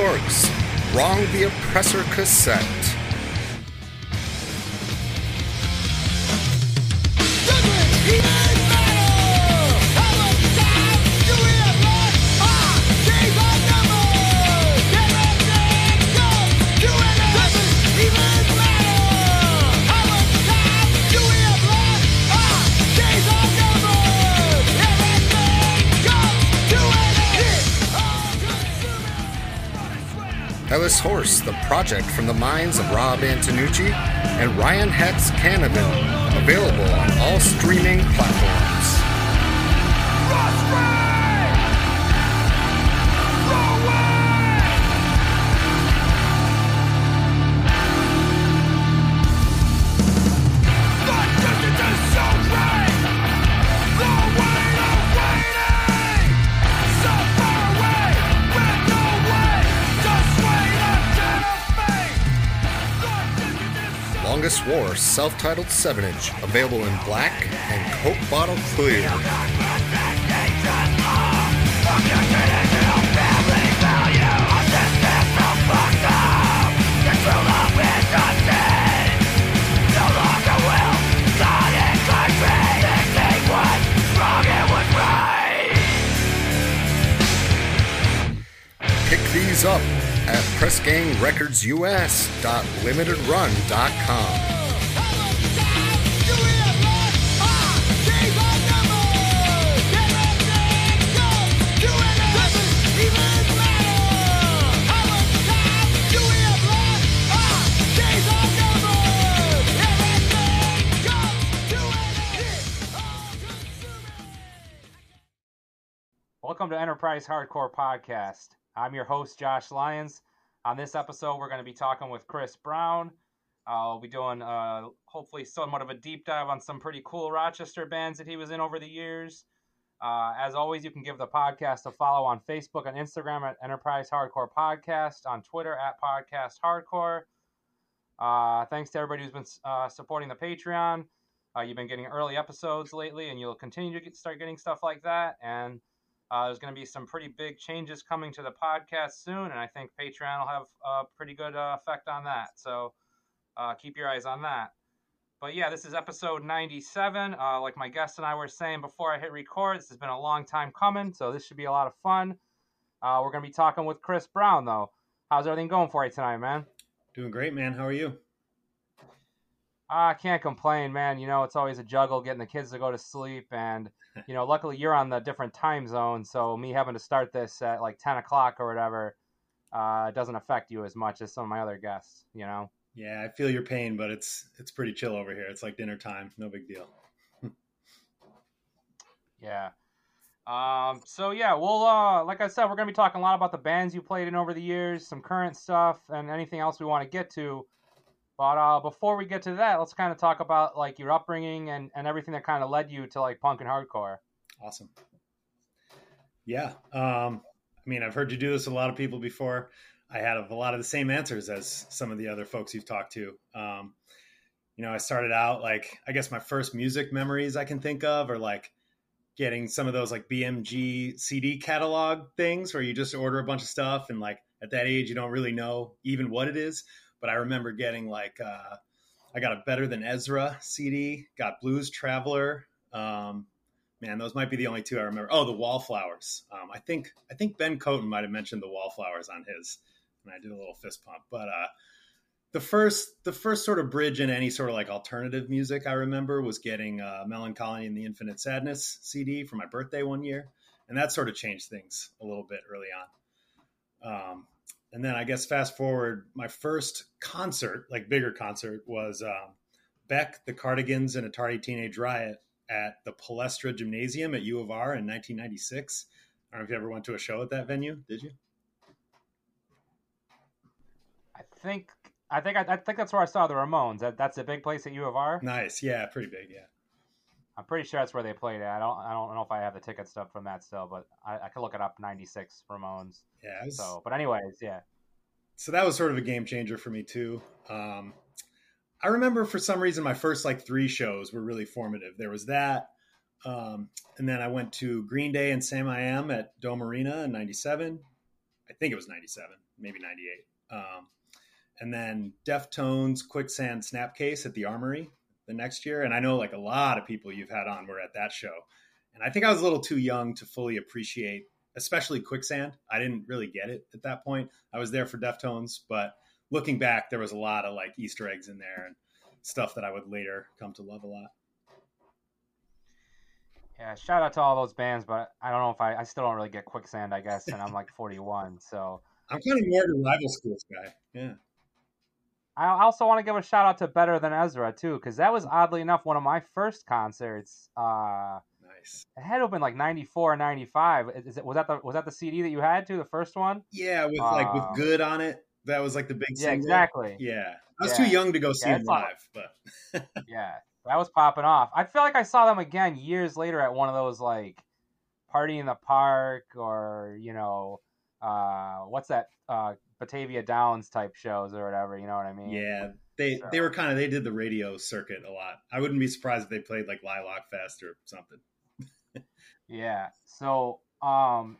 York's Wrong the Oppressor cassette. Headless Horse, the project from the minds of Rob Antonucci and Ryan Hex Canavan, available on all streaming platforms. Longest War self titled 7 inch, available in black and Coke bottle clear. Pick these up at PressGangRecordsUS.limitedrun.com. Welcome to Enterprise Hardcore Podcast. I'm your host, Josh Lyons. On this episode, we're going to be talking with Chris Brown. Uh, we'll be doing uh, hopefully somewhat of a deep dive on some pretty cool Rochester bands that he was in over the years. Uh, as always, you can give the podcast a follow on Facebook and Instagram at Enterprise Hardcore Podcast, on Twitter at Podcast Hardcore. Uh, thanks to everybody who's been uh, supporting the Patreon. Uh, you've been getting early episodes lately, and you'll continue to get, start getting stuff like that. And uh, there's going to be some pretty big changes coming to the podcast soon, and I think Patreon will have a pretty good uh, effect on that. So uh, keep your eyes on that. But yeah, this is episode 97. Uh, like my guest and I were saying before I hit record, this has been a long time coming, so this should be a lot of fun. Uh, we're going to be talking with Chris Brown, though. How's everything going for you tonight, man? Doing great, man. How are you? I can't complain, man. You know, it's always a juggle getting the kids to go to sleep. And, you know, luckily you're on the different time zone. So me having to start this at like 10 o'clock or whatever uh, doesn't affect you as much as some of my other guests, you know? Yeah, I feel your pain, but it's it's pretty chill over here. It's like dinner time. No big deal. yeah. Um, so yeah, we'll uh, like I said, we're gonna be talking a lot about the bands you played in over the years, some current stuff, and anything else we want to get to. But uh, before we get to that, let's kind of talk about like your upbringing and, and everything that kind of led you to like punk and hardcore. Awesome. Yeah. Um, I mean, I've heard you do this with a lot of people before. I had a lot of the same answers as some of the other folks you've talked to. Um, you know, I started out like, I guess my first music memories I can think of are like getting some of those like BMG CD catalog things where you just order a bunch of stuff and like at that age you don't really know even what it is but I remember getting like uh, I got a Better Than Ezra CD, got Blues Traveler. Um, man, those might be the only two I remember. Oh, the Wallflowers. Um, I think I think Ben Coten might have mentioned the Wallflowers on his, and I did a little fist pump. But uh, the first the first sort of bridge in any sort of like alternative music I remember was getting uh, Mellon Collie and the Infinite Sadness CD for my birthday one year, and that sort of changed things a little bit early on. Um, and then I guess fast forward, my first concert, like bigger concert, was um, Beck, the Cardigans, and Atari Teenage Riot at the Palestra Gymnasium at U of R in 1996. I don't know if you ever went to a show at that venue. Did you? I think I think I, I think that's where I saw the Ramones. That, that's a big place at U of R. Nice, yeah, pretty big, yeah. I'm pretty sure that's where they played it. I don't I don't know if I have the ticket stuff from that still, but I, I could look it up. '96 Ramones. Yeah. Was, so, but anyways, yeah. So that was sort of a game changer for me too. Um, I remember for some reason my first like three shows were really formative. There was that. Um, and then I went to Green Day and Sam I Am at Dome Arena in 97. I think it was 97, maybe 98. Um, and then Deftones, Quicksand, Snapcase at the Armory the next year. And I know like a lot of people you've had on were at that show. And I think I was a little too young to fully appreciate, especially Quicksand. I didn't really get it at that point. I was there for Deftones, but looking back, there was a lot of like Easter eggs in there and stuff that I would later come to love a lot. Yeah, shout out to all those bands, but I don't know if I, I still don't really get quicksand, I guess, and I'm like 41, so I'm kind of more of a rival schools guy. Yeah. I also want to give a shout out to Better Than Ezra too, because that was oddly enough one of my first concerts. Uh, nice. It had been like 94 or 95. Is it was that the was that the CD that you had to the first one? Yeah, with uh, like with um, good on it. That was like the big. Yeah, single. exactly. Yeah, I was yeah. too young to go see yeah, him live, but yeah, that was popping off. I feel like I saw them again years later at one of those like party in the park or you know uh, what's that uh, Batavia Downs type shows or whatever. You know what I mean? Yeah, they so. they were kind of they did the radio circuit a lot. I wouldn't be surprised if they played like Lilac Fest or something. yeah. So um,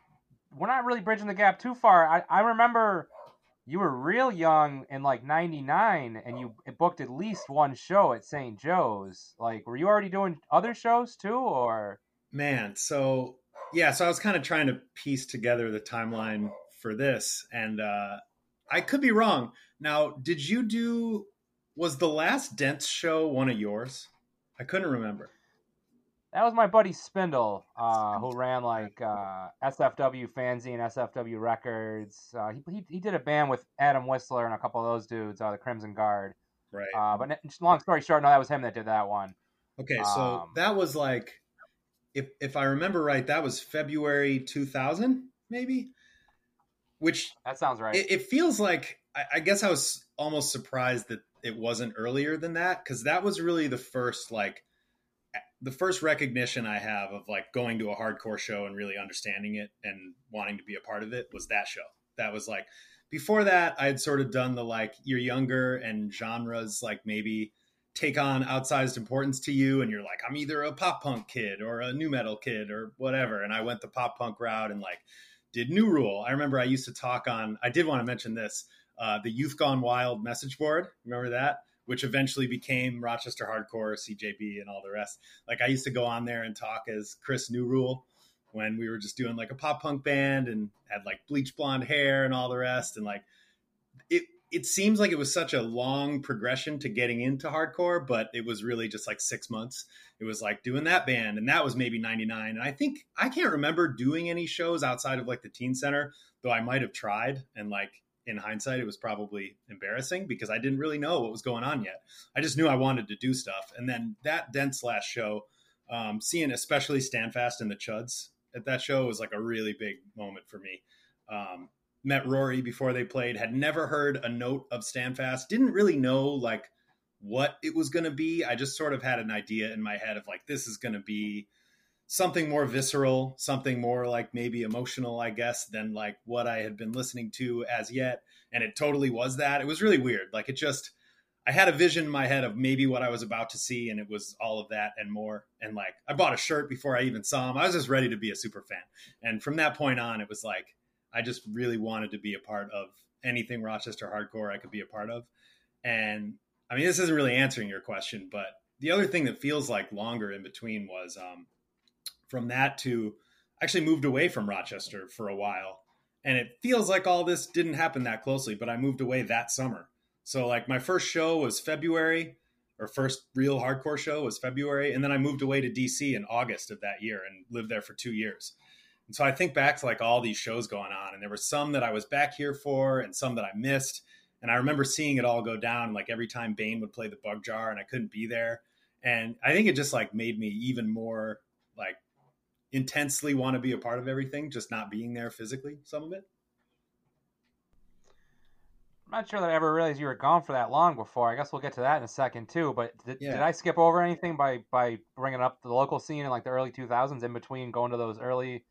we're not really bridging the gap too far. I, I remember you were real young in like 99 and you booked at least one show at St. Joe's. Like, were you already doing other shows too, or? Man, so yeah, so I was kind of trying to piece together the timeline for this, and uh, I could be wrong. Now, did you do? Was the last Dents show one of yours? I couldn't remember. That was my buddy Spindle, uh, who ran like uh, SFW Fanzine, SFW Records. Uh, he, he, he did a band with Adam Whistler and a couple of those dudes, uh, the Crimson Guard. Right. Uh, but long story short, no, that was him that did that one. Okay, so um, that was like, if if I remember right, that was February 2000, maybe. Which that sounds right. It, it feels like I, I guess I was almost surprised that it wasn't earlier than that because that was really the first like the first recognition I have of like going to a hardcore show and really understanding it and wanting to be a part of it was that show. That was like before that I had sort of done the like you're younger and genres like maybe take on outsized importance to you and you're like I'm either a pop punk kid or a nu metal kid or whatever and I went the pop punk route and like did New Rule. I remember I used to talk on I did want to mention this uh, the Youth Gone Wild message board. Remember that? which eventually became Rochester Hardcore, CJB, and all the rest. Like I used to go on there and talk as Chris New Rule when we were just doing like a pop punk band and had like bleach blonde hair and all the rest. And like it, seems like it was such a long progression to getting into hardcore, but it was really just like six months. It was like doing that band, and that was maybe 99. And I think I can't remember doing any shows outside of like the teen center, though I might have tried. And like in hindsight, it was probably embarrassing because I didn't really know what was going on yet. I just knew I wanted to do stuff. And then that Dents last show, um, seeing especially Standfast and the Chuds at that show was like a really big moment for me. Um, met Rory before they played, had never heard a note of Standfast, didn't really know like what it was going to be. I just sort of had an idea in my head of like, this is going to be something more visceral, something more like maybe emotional, I guess, than like what I had been listening to as yet. And it totally was that. It was really weird. Like it just, I had a vision in my head of maybe what I was about to see, and it was all of that and more. And like, I bought a shirt before I even saw him. I was just ready to be a super fan. And from that point on, it was like, I just really wanted to be a part of anything Rochester hardcore I could be a part of. And I mean, this isn't really answering your question, but the other thing that feels like longer in between was, um, from that to actually moved away from Rochester for a while. And it feels like all this didn't happen that closely, but I moved away that summer. So like my first show was February, or first real hardcore show was February, and then I moved away to DC in August of that year and lived there for 2 years. And so I think back to like all these shows going on and there were some that I was back here for and some that I missed. And I remember seeing it all go down like every time Bane would play the bug jar and I couldn't be there. And I think it just like made me even more like intensely want to be a part of everything, just not being there physically, some of it. I'm not sure that I ever realized you were gone for that long before. I guess we'll get to that in a second too. But did, yeah. did I skip over anything by by bringing up the local scene in like the early 2000s in between going to those early,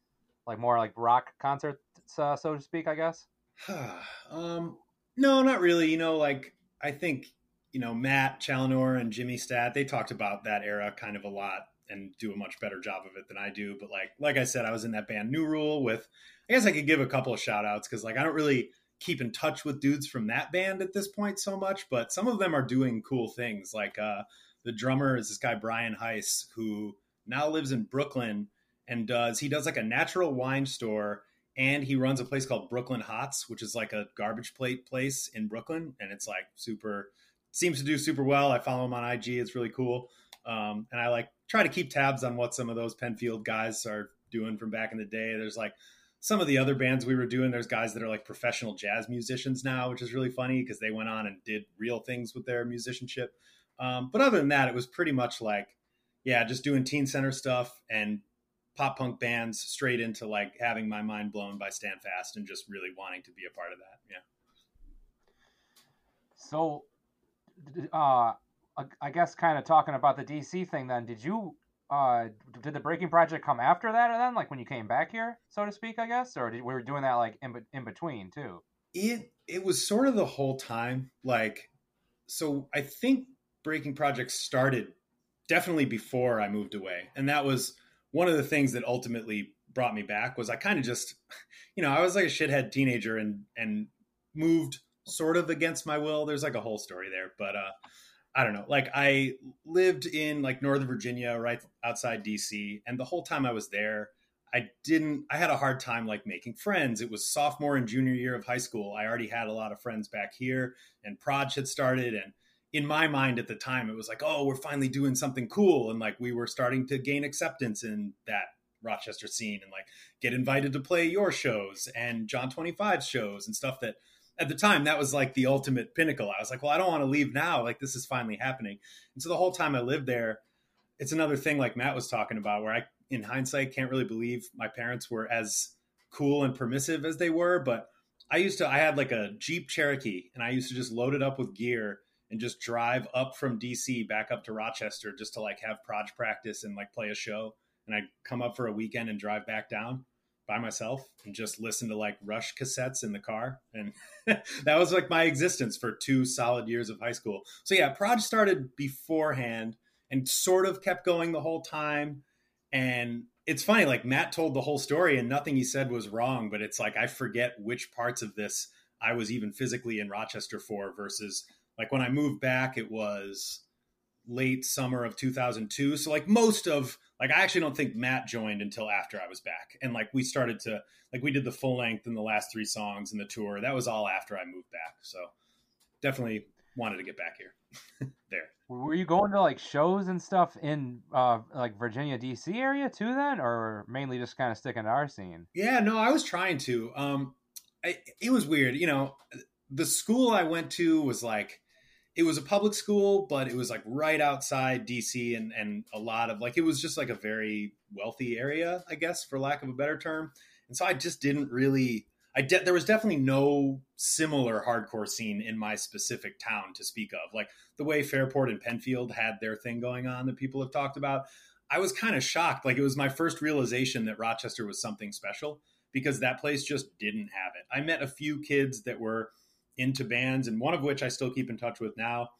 like more like rock concerts, uh, so to speak? I guess. um, no, not really. You know, like I think you know Matt Challenor and Jimmy Stat they talked about that era kind of a lot and do a much better job of it than I do. But like like I said, I was in that band New Rule with. I guess I could give a couple of shout outs because like I don't really keep in touch with dudes from that band at this point so much, but some of them are doing cool things. Like uh, the drummer is this guy Brian Heiss who now lives in Brooklyn and does he does like a natural wine store and he runs a place called Brooklyn Hots, which is like a garbage plate place in Brooklyn, and it's like super seems to do super well. I follow him on IG; it's really cool, um, and I like try to keep tabs on what some of those Penfield guys are doing from back in the day. There's like some of the other bands we were doing. There's guys that are like professional jazz musicians now, which is really funny because they went on and did real things with their musicianship. Um, but other than that, it was pretty much like, yeah, just doing teen center stuff and pop punk bands straight into like having my mind blown by Standfast and just really wanting to be a part of that. Yeah. So, uh, I guess kind of talking about the DC thing then, did you, uh, did the Breaking Project come after that or then, like when you came back here, so to speak, I guess, or did, we were doing that like in, in between too? It, it was sort of the whole time. Like, so I think Breaking Project started definitely before I moved away. And that was, one of the things that ultimately brought me back was I kind of just, you know, I was like a shithead teenager and and moved sort of against my will. There's like a whole story there, but uh, I don't know. Like I lived in like Northern Virginia, right outside DC, and the whole time I was there, I didn't. I had a hard time like making friends. It was sophomore and junior year of high school. I already had a lot of friends back here, and Proj had started, and in my mind at the time, it was like, oh, we're finally doing something cool. And like we were starting to gain acceptance in that Rochester scene and like get invited to play your shows and John 25 shows and stuff that at the time that was like the ultimate pinnacle. I was like, well, I don't want to leave now. Like this is finally happening. And so the whole time I lived there, it's another thing like Matt was talking about where I in hindsight can't really believe my parents were as cool and permissive as they were, but I used to I had like a Jeep Cherokee and I used to just load it up with gear and just drive up from DC back up to Rochester just to like have proj practice and like play a show. And I'd come up for a weekend and drive back down by myself and just listen to like Rush cassettes in the car. And that was like my existence for two solid years of high school. So yeah, proj started beforehand and sort of kept going the whole time. And it's funny, like Matt told the whole story and nothing he said was wrong, but it's like I forget which parts of this I was even physically in Rochester for versus like when I moved back, it was late summer of 2002. So like most of like I actually don't think Matt joined until after I was back. And like we started to like we did the full length and the last three songs in the tour. That was all after I moved back. So definitely wanted to get back here. there. Were you going to like shows and stuff in uh like Virginia DC area too then or mainly just kind of sticking to our scene? Yeah, no, I was trying to. Um I, it was weird, you know, the school I went to was like it was a public school, but it was like right outside DC and, and a lot of like, it was just like a very wealthy area, I guess, for lack of a better term. And so I just didn't really, I de- there was definitely no similar hardcore scene in my specific town to speak of. Like the way Fairport and Penfield had their thing going on that people have talked about. I was kind of shocked. Like it was my first realization that Rochester was something special because that place just didn't have it. I met a few kids that were into bands, and one of which I still keep in touch with now.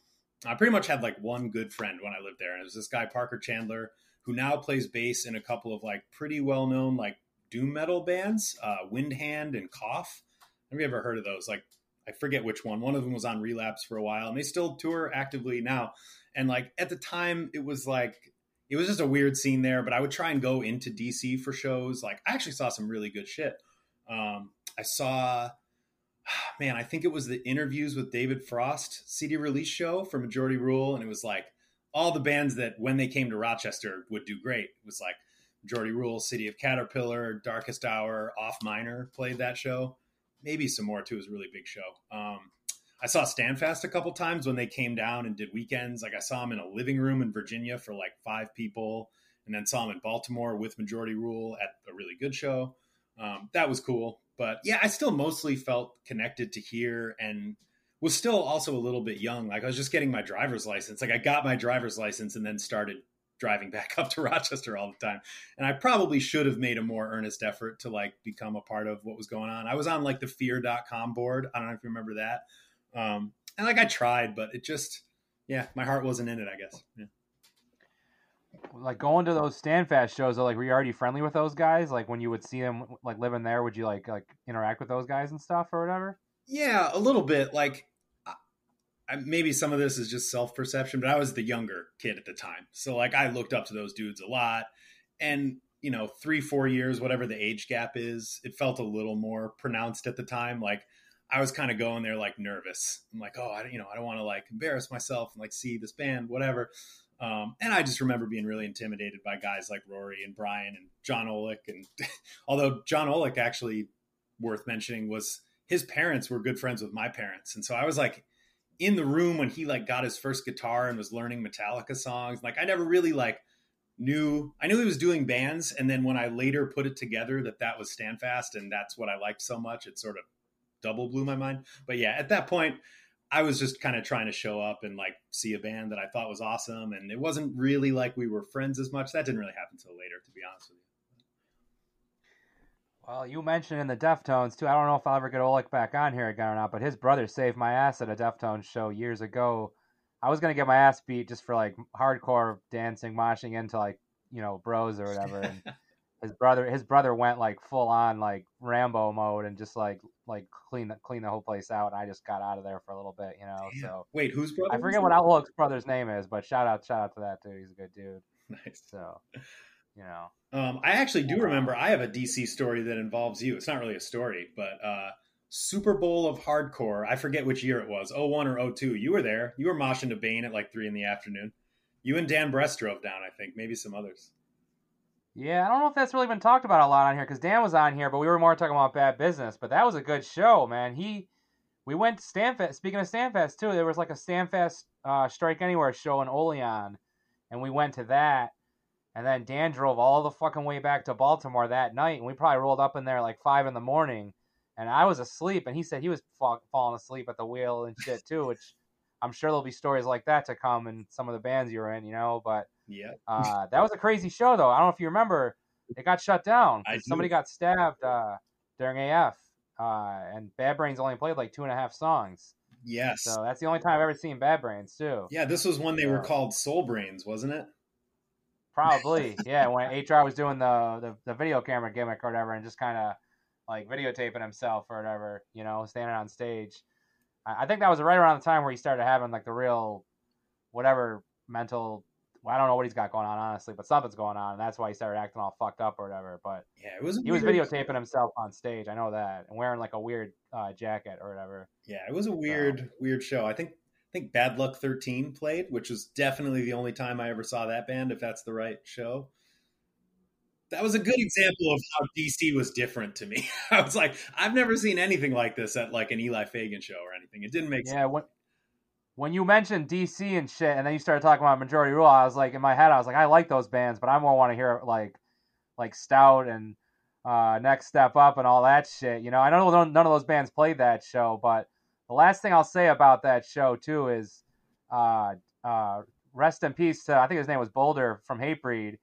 I pretty much had like one good friend when I lived there, and it was this guy Parker Chandler who now plays bass in a couple of like pretty well known like doom metal bands, uh, Windhand and Cough. Have you ever heard of those? Like I forget which one. One of them was on Relapse for a while, and they still tour actively now. And like at the time, it was like it was just a weird scene there. But I would try and go into DC for shows. Like I actually saw some really good shit. Um, I saw man, I think it was the interviews with David Frost CD release show for Majority Rule, and it was like all the bands that when they came to Rochester would do great. It was like Majority Rule, City of Caterpillar, Darkest Hour, Off Minor played that show. Maybe some more too. It was a really big show. Um, I saw Standfast a couple times when they came down and did weekends. Like I saw them in a living room in Virginia for like five people, and then saw them in Baltimore with Majority Rule at a really good show. Um, that was cool. But yeah, I still mostly felt connected to here and was still also a little bit young. Like I was just getting my driver's license. Like I got my driver's license and then started driving back up to Rochester all the time. And I probably should have made a more earnest effort to like become a part of what was going on. I was on like the fear.com board. I don't know if you remember that. Um, and like I tried, but it just, yeah, my heart wasn't in it, I guess. Yeah. Like going to those standfast shows like were you already friendly with those guys? Like when you would see them like living there would you like like interact with those guys and stuff or whatever? Yeah a little bit. Like I, maybe some of this is just self-perception but i was the younger kid at the time. So like i looked up to those dudes a lot. And you know three four years whatever the age gap is it felt a little more pronounced at the time. Like i was kind of going there like nervous. I'm like oh i you know i don't want to like embarrass myself and like see this band whatever um, and I just remember being really intimidated by guys like Rory and Brian and John Olick. And although John Olick actually worth mentioning was his parents were good friends with my parents. And so I was like in the room when he like got his first guitar and was learning Metallica songs. Like I never really like knew, I knew he was doing bands. And then when I later put it together that that was Standfast and that's what I liked so much, it sort of double blew my mind. But yeah, at that point, I was just kind of trying to show up and like see a band that I thought was awesome. And it wasn't really like we were friends as much. That didn't really happen until later, to be honest with you. Well, you mentioned in the Deftones too. I don't know if I'll ever get Olick back on here again or not, but his brother saved my ass at a Deftones show years ago. I was gonna get my ass beat just for like hardcore dancing, moshing into like you know bros or whatever. And his brother his brother went like full on like Rambo mode and just like like clean the clean the whole place out. And I just got out of there for a little bit, you know. Damn. So wait, whose brother? I forget what Olick's brother's name is, but shout out shout out to that dude. He's a good dude. Nice. So you know. Um, I actually do remember. I have a DC story that involves you. It's not really a story, but uh, Super Bowl of Hardcore. I forget which year it was, 01 or 02. You were there. You were moshing to Bane at like three in the afternoon. You and Dan Brest drove down, I think. Maybe some others. Yeah, I don't know if that's really been talked about a lot on here because Dan was on here, but we were more talking about bad business. But that was a good show, man. He, we went to Standfast. Speaking of Standfast too, there was like a Standfast uh, Strike Anywhere show in Olean, and we went to that. And then Dan drove all the fucking way back to Baltimore that night, and we probably rolled up in there like five in the morning. And I was asleep, and he said he was fa- falling asleep at the wheel and shit too, which I'm sure there'll be stories like that to come in some of the bands you were in, you know. But yeah. uh, that was a crazy show, though. I don't know if you remember. It got shut down. Somebody got stabbed uh, during AF, uh, and Bad Brains only played like two and a half songs. Yes. So that's the only time I've ever seen Bad Brains, too. Yeah, this was when they were called Soul Brains, wasn't it? Probably. yeah, when HR was doing the, the, the video camera gimmick or whatever and just kind of like videotaping himself or whatever, you know, standing on stage. I, I think that was right around the time where he started having like the real, whatever mental well, I don't know what he's got going on, honestly, but something's going on, and that's why he started acting all fucked up or whatever. But yeah, it was. He was videotaping himself on stage. I know that, and wearing like a weird uh, jacket or whatever. Yeah, it was a weird, so. weird show. I think, I think Bad Luck Thirteen played, which was definitely the only time I ever saw that band. If that's the right show, that was a good example of how DC was different to me. I was like, I've never seen anything like this at like an Eli Fagan show or anything. It didn't make yeah, sense. Yeah, when when you mentioned DC and shit, and then you started talking about Majority Rule, I was like, in my head, I was like, I like those bands, but I more want to hear like, like Stout and uh, Next Step Up and all that shit. You know, I know none of those bands played that show, but the last thing I'll say about that show too is, uh, uh, rest in peace to I think his name was Boulder from Hatebreed.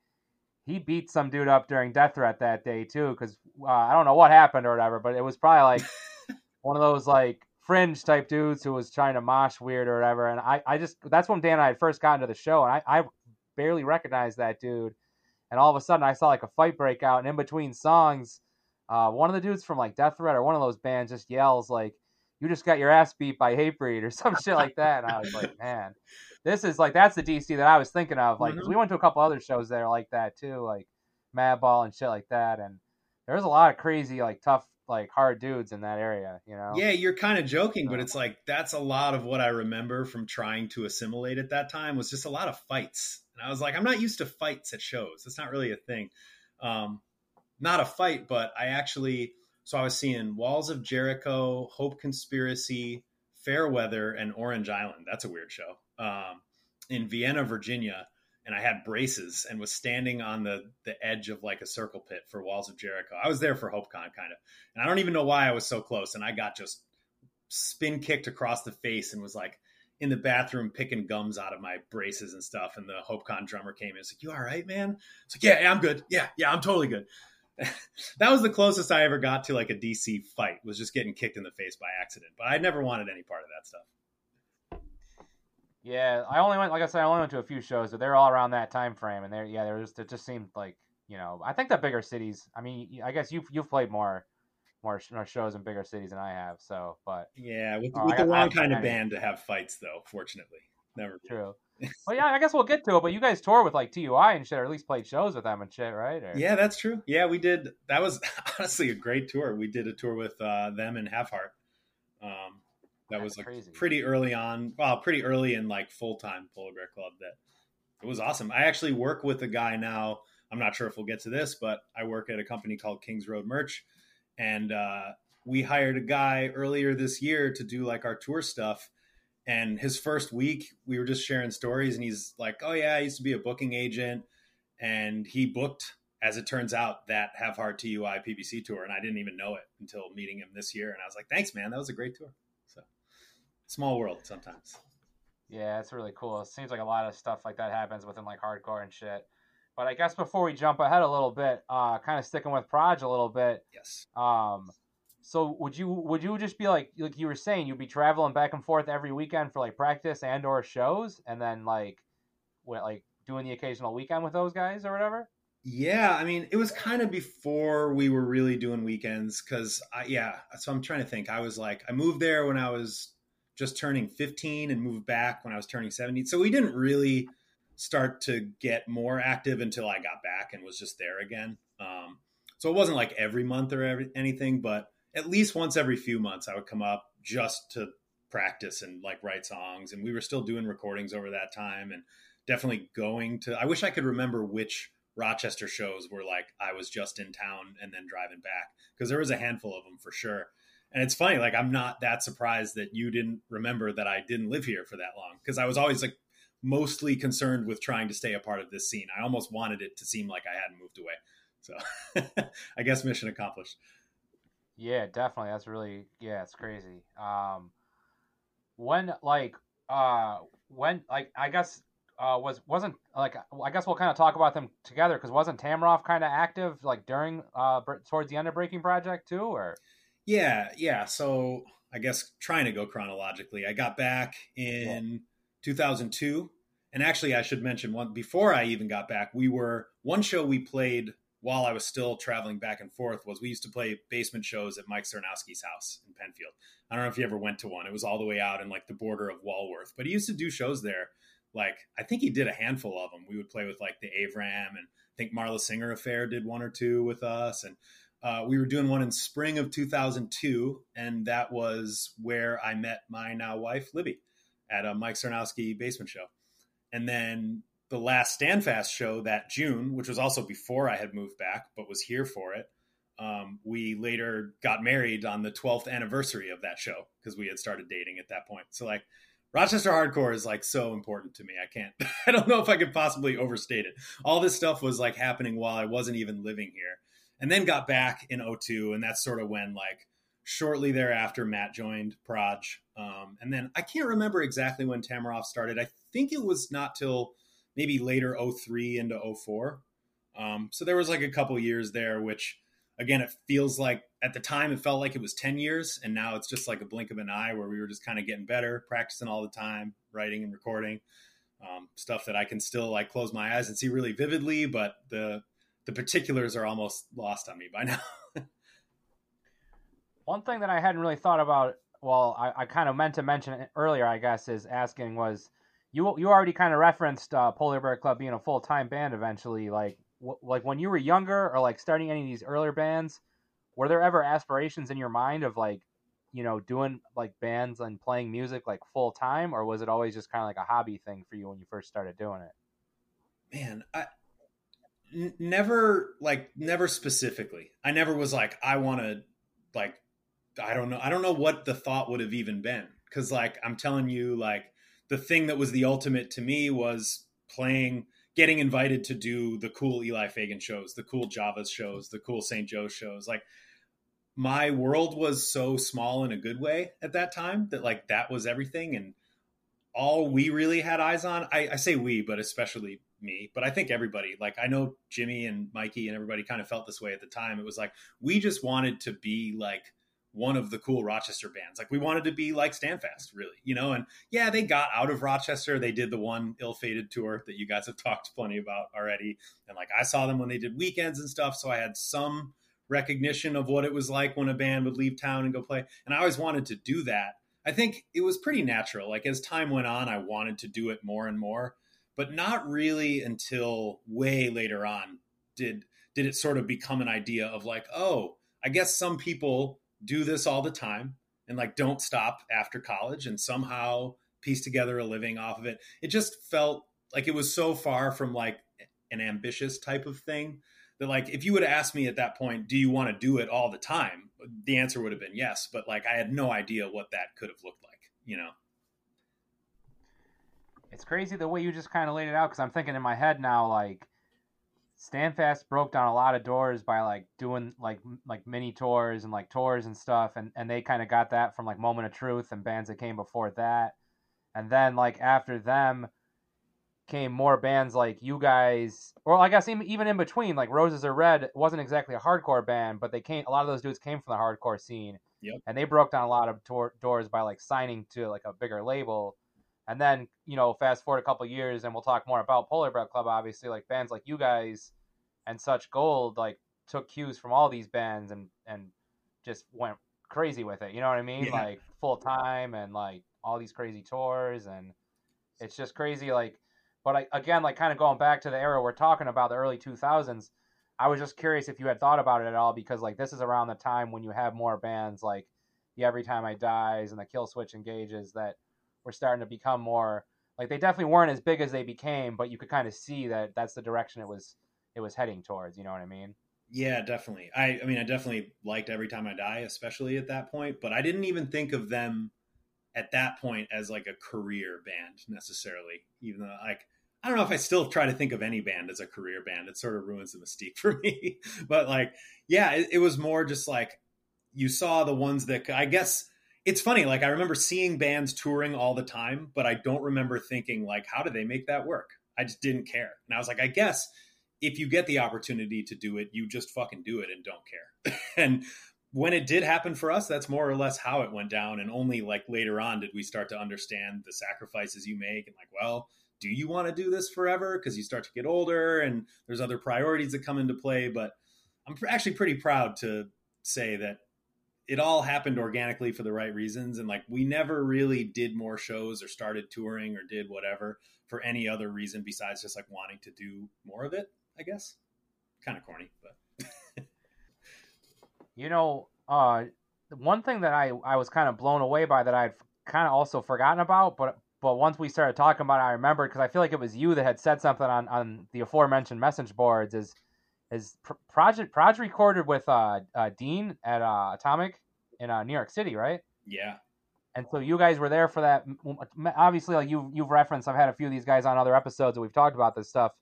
He beat some dude up during Death Threat that day too, because uh, I don't know what happened or whatever, but it was probably like one of those like fringe type dudes who was trying to mosh weird or whatever. And I, I just that's when Dan and I had first gotten to the show, and I, I barely recognized that dude. And all of a sudden, I saw like a fight break out, and in between songs, uh, one of the dudes from like Death Threat or one of those bands just yells like, "You just got your ass beat by Hatebreed" or some shit like that. And I was like, man, this is like that's the DC that I was thinking of. Like, mm-hmm. we went to a couple other shows there like that too, like Madball and shit like that. And there was a lot of crazy, like tough like hard dudes in that area, you know? Yeah, you're kind of joking, but it's like that's a lot of what I remember from trying to assimilate at that time was just a lot of fights. And I was like, I'm not used to fights at shows. That's not really a thing. Um, not a fight, but I actually so I was seeing Walls of Jericho, Hope Conspiracy, Fairweather, and Orange Island. That's a weird show. Um, in Vienna, Virginia and I had braces and was standing on the the edge of like a circle pit for Walls of Jericho. I was there for HopeCon kind of, and I don't even know why I was so close. And I got just spin kicked across the face and was like in the bathroom picking gums out of my braces and stuff. And the HopeCon drummer came in. It's like, "You all right, man?" It's like, "Yeah, yeah, I'm good. Yeah, yeah, I'm totally good." that was the closest I ever got to like a DC fight. Was just getting kicked in the face by accident. But I never wanted any part of that stuff. Yeah, I only went like I said, I only went to a few shows, but they're all around that time frame, and they're yeah, they're just it just seemed like you know I think the bigger cities. I mean, I guess you've you've played more more shows in bigger cities than I have, so but yeah, with, uh, with the got, wrong kind of band to have fights though. Fortunately, never true. well, yeah, I guess we'll get to it. But you guys tour with like TUI and shit, or at least played shows with them and shit, right? Or... Yeah, that's true. Yeah, we did. That was honestly a great tour. We did a tour with uh, them and Have Heart. Um, that that's was like crazy. pretty early on. Well, pretty early in like full time Polar Bear Club. That it was awesome. I actually work with a guy now. I'm not sure if we'll get to this, but I work at a company called Kings Road Merch, and uh, we hired a guy earlier this year to do like our tour stuff and his first week, we were just sharing stories, and he's like, "Oh yeah, I used to be a booking agent, and he booked, as it turns out, that Have Heart TUI PBC tour, and I didn't even know it until meeting him this year. And I was like, "Thanks, man, that was a great tour." Small world sometimes. Yeah, it's really cool. It seems like a lot of stuff like that happens within like hardcore and shit. But I guess before we jump ahead a little bit, uh, kind of sticking with Proj a little bit. Yes. Um, so would you would you just be like like you were saying you'd be traveling back and forth every weekend for like practice and or shows and then like what like doing the occasional weekend with those guys or whatever? Yeah, I mean it was kind of before we were really doing weekends because I yeah so I'm trying to think I was like I moved there when I was just turning 15 and moved back when I was turning 17 so we didn't really start to get more active until I got back and was just there again. Um, so it wasn't like every month or every, anything, but at least once every few months I would come up just to practice and like write songs. And we were still doing recordings over that time and definitely going to, I wish I could remember which Rochester shows were like I was just in town and then driving back because there was a handful of them for sure. And it's funny, like I'm not that surprised that you didn't remember that I didn't live here for that long because I was always like mostly concerned with trying to stay a part of this scene. I almost wanted it to seem like I hadn't moved away. So I guess mission accomplished. Yeah, definitely. That's really yeah, it's crazy. Um, when like uh when like I guess uh was wasn't like I guess we'll kind of talk about them together because wasn't Tamarov kind of active like during uh towards the end of Breaking Project too or yeah yeah so I guess trying to go chronologically I got back in yeah. 2002 and actually I should mention one before I even got back we were one show we played while I was still traveling back and forth was we used to play basement shows at Mike Cernowski's house in Penfield. I don't know if you ever went to one. It was all the way out in like the border of Walworth, but he used to do shows there. Like I think he did a handful of them. We would play with like the Avram and I think Marla Singer Affair did one or two with us, and uh, we were doing one in spring of 2002, and that was where I met my now wife Libby at a Mike Cernowski basement show. And then the last Standfast show that June, which was also before I had moved back, but was here for it. Um, we later got married on the 12th anniversary of that show because we had started dating at that point. So like Rochester hardcore is like so important to me. I can't, I don't know if I could possibly overstate it. All this stuff was like happening while I wasn't even living here and then got back in 02. And that's sort of when like shortly thereafter, Matt joined Proj. Um, and then I can't remember exactly when Tamarov started. I think it was not till maybe later 03 into 04. Um, so there was like a couple years there, which again, it feels like at the time it felt like it was 10 years. And now it's just like a blink of an eye where we were just kind of getting better, practicing all the time, writing and recording um, stuff that I can still like close my eyes and see really vividly. But the, the particulars are almost lost on me by now. One thing that I hadn't really thought about, well, I, I kind of meant to mention earlier, I guess, is asking was you you already kind of referenced uh, Polar Bear Club being a full time band eventually. Like w- like when you were younger or like starting any of these earlier bands, were there ever aspirations in your mind of like you know doing like bands and playing music like full time, or was it always just kind of like a hobby thing for you when you first started doing it? Man, I n- never like never specifically. I never was like I want to like I don't know I don't know what the thought would have even been because like I'm telling you like the thing that was the ultimate to me was playing getting invited to do the cool Eli Fagan shows, the cool Javas shows, the cool St. Joe shows. Like my world was so small in a good way at that time that like that was everything and all we really had eyes on. I, I say we, but especially me, but I think everybody, like I know Jimmy and Mikey and everybody kind of felt this way at the time. It was like we just wanted to be like one of the cool Rochester bands. Like we wanted to be like Standfast, really, you know. And yeah, they got out of Rochester. They did the one ill-fated tour that you guys have talked plenty about already. And like I saw them when they did weekends and stuff, so I had some recognition of what it was like when a band would leave town and go play. And I always wanted to do that. I think it was pretty natural. Like as time went on, I wanted to do it more and more, but not really until way later on did did it sort of become an idea of like, oh, I guess some people do this all the time and like don't stop after college and somehow piece together a living off of it. It just felt like it was so far from like an ambitious type of thing that like if you would have asked me at that point do you want to do it all the time the answer would have been yes but like i had no idea what that could have looked like you know it's crazy the way you just kind of laid it out because i'm thinking in my head now like standfast broke down a lot of doors by like doing like like mini tours and like tours and stuff and and they kind of got that from like moment of truth and bands that came before that and then like after them came more bands like you guys, or I guess even in between, like Roses Are Red wasn't exactly a hardcore band, but they came. A lot of those dudes came from the hardcore scene, yep. and they broke down a lot of tor- doors by like signing to like a bigger label. And then you know, fast forward a couple years, and we'll talk more about Polar Bear Club. Obviously, like bands like you guys and such gold like took cues from all these bands and and just went crazy with it. You know what I mean? Yeah. Like full time and like all these crazy tours and it's just crazy. Like but I, again, like kind of going back to the era we're talking about, the early 2000s, I was just curious if you had thought about it at all because like this is around the time when you have more bands like the Every Time I Dies and the Killswitch Engages that were starting to become more like they definitely weren't as big as they became, but you could kind of see that that's the direction it was it was heading towards. You know what I mean? Yeah, definitely. I I mean, I definitely liked Every Time I Die, especially at that point, but I didn't even think of them at that point as like a career band necessarily, even though like I don't know if I still try to think of any band as a career band. It sort of ruins the mystique for me. but like, yeah, it, it, was more just like you saw the ones that I guess it's funny. Like I remember seeing bands touring all the time, but I don't remember thinking like, how do they make that work? I just didn't care. And I was like, I guess if you get the opportunity to do it, you just fucking do it and don't care. and when it did happen for us, that's more or less how it went down. And only like later on did we start to understand the sacrifices you make and like, well, do you want to do this forever because you start to get older and there's other priorities that come into play but i'm actually pretty proud to say that it all happened organically for the right reasons and like we never really did more shows or started touring or did whatever for any other reason besides just like wanting to do more of it i guess kind of corny but you know uh one thing that i i was kind of blown away by that i'd kind of also forgotten about but but once we started talking about it, I remembered because I feel like it was you that had said something on, on the aforementioned message boards. Is is project project recorded with uh, uh, Dean at uh, Atomic in uh, New York City, right? Yeah. And so you guys were there for that. Obviously, like you you've referenced, I've had a few of these guys on other episodes, and we've talked about this stuff.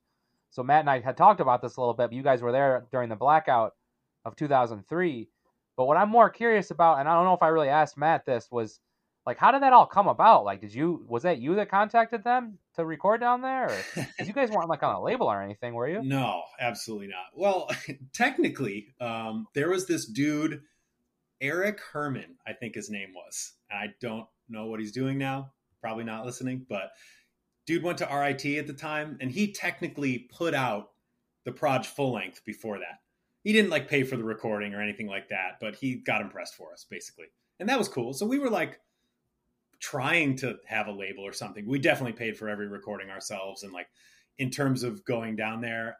So Matt and I had talked about this a little bit. But you guys were there during the blackout of 2003. But what I'm more curious about, and I don't know if I really asked Matt this, was like how did that all come about? Like did you was that you that contacted them to record down there? You guys weren't like on a label or anything were you? No absolutely not. Well technically um, there was this dude eric herman i think his name was. I don't know what he's doing now probably not listening but dude went to rit at the time and he technically put out the proj full length before that. He didn't like pay for the recording or anything like that but he got impressed for us basically. And that was cool. So we were like trying to have a label or something. We definitely paid for every recording ourselves. And like in terms of going down there,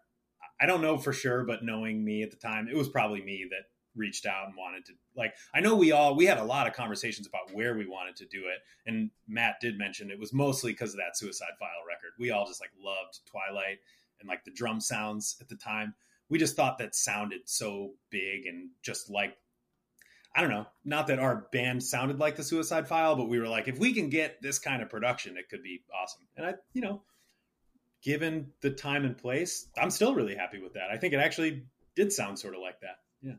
I don't know for sure, but knowing me at the time, it was probably me that reached out and wanted to like I know we all we had a lot of conversations about where we wanted to do it and Matt did mention it was mostly because of that suicide file record. We all just like loved Twilight and like the drum sounds at the time. We just thought that sounded so big and just like I don't know, not that our band sounded like the Suicide File, but we were like, if we can get this kind of production, it could be awesome. And I, you know, given the time and place, I'm still really happy with that. I think it actually did sound sort of like that. Yeah.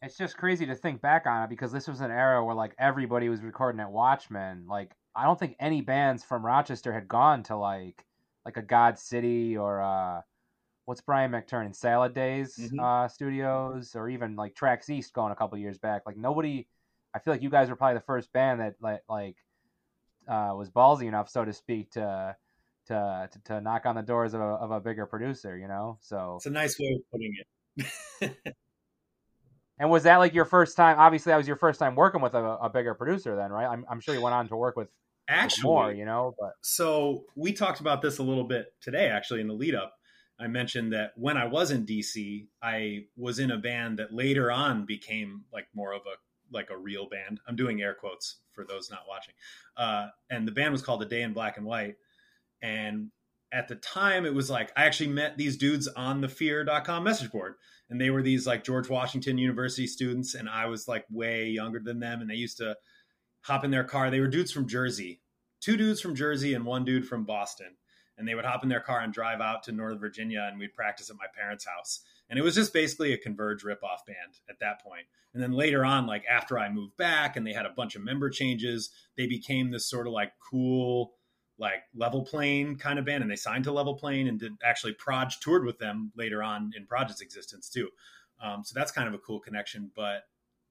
It's just crazy to think back on it because this was an era where like everybody was recording at Watchmen. Like I don't think any bands from Rochester had gone to like like a God City or uh what's Brian McTernan Salad Days Mhm. uh, Studios, or even like Tracks East going a couple years back. Like nobody, I feel like you guys were probably the first band that like like uh, was ballsy enough, so to speak, to to to, to knock on the doors of a, of a bigger producer. You know, so It's a nice way of putting it. and was that like your first time? Obviously, that was your first time working with a, a bigger producer, then, right? I'm, I'm sure you went on to work with, with Actually, more, you know, but so we talked about this a little bit today, actually, in the lead up. I mentioned that when I was in DC, I was in a band that later on became like more of a like a real band. I'm doing air quotes for those not watching. Uh, and the band was called A Day in Black and White. And at the time, it was like I actually met these dudes on the fear.com message board. And they were these like George Washington University students. And I was like way younger than them. And they used to hop in their car. They were dudes from Jersey, two dudes from Jersey and one dude from Boston. And they would hop in their car and drive out to Northern Virginia and we'd practice at my parents' house. And it was just basically a Converge ripoff band at that point. And then later on, like after I moved back and they had a bunch of member changes, they became this sort of like cool, like level plane kind of band. And they signed to level plane and did actually Proj toured with them later on in Proj's existence too. Um, so that's kind of a cool connection. But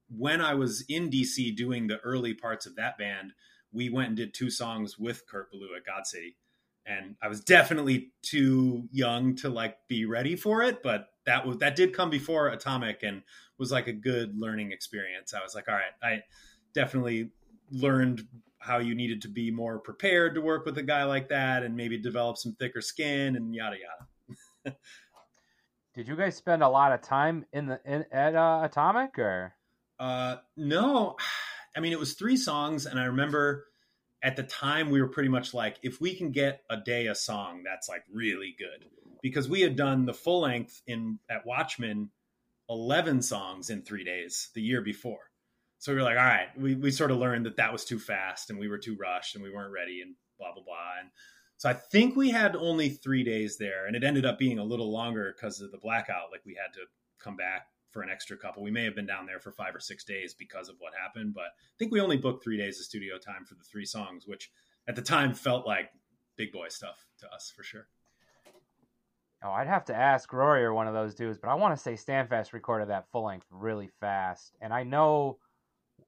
when I was in DC doing the early parts of that band, we went and did two songs with Kurt Ballou at God City. And I was definitely too young to like be ready for it, but that was that did come before Atomic and was like a good learning experience. I was like, all right, I definitely learned how you needed to be more prepared to work with a guy like that and maybe develop some thicker skin and yada yada. did you guys spend a lot of time in the in at uh, Atomic or? Uh, no, I mean it was three songs, and I remember at the time we were pretty much like, if we can get a day a song, that's like really good because we had done the full length in at Watchmen, eleven songs in three days the year before. So we were like, all right, we we sort of learned that that was too fast, and we were too rushed, and we weren't ready, and blah blah blah, and. So I think we had only three days there, and it ended up being a little longer because of the blackout. Like we had to come back for an extra couple. We may have been down there for five or six days because of what happened, but I think we only booked three days of studio time for the three songs, which at the time felt like big boy stuff to us for sure. Oh, I'd have to ask Rory or one of those dudes, but I want to say Standfast recorded that full length really fast, and I know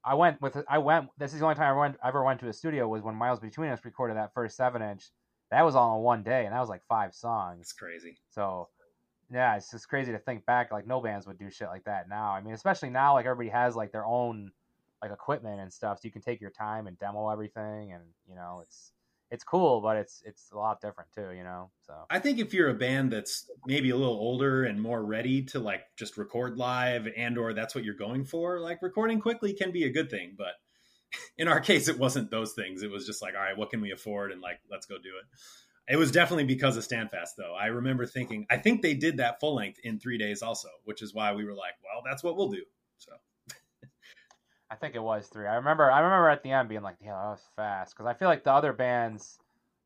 I went with I went. This is the only time I went ever went to a studio was when Miles Between Us recorded that first seven inch. That was all in one day, and that was like five songs. It's crazy. So, yeah, it's just crazy to think back. Like no bands would do shit like that now. I mean, especially now, like everybody has like their own like equipment and stuff, so you can take your time and demo everything, and you know, it's it's cool, but it's it's a lot different too. You know, so I think if you're a band that's maybe a little older and more ready to like just record live and or that's what you're going for, like recording quickly can be a good thing, but in our case it wasn't those things. It was just like, all right, what can we afford and like let's go do it. It was definitely because of Standfast though. I remember thinking I think they did that full length in 3 days also, which is why we were like, well, that's what we'll do. So I think it was three. I remember. I remember at the end being like, "Yeah, that was fast." Because I feel like the other bands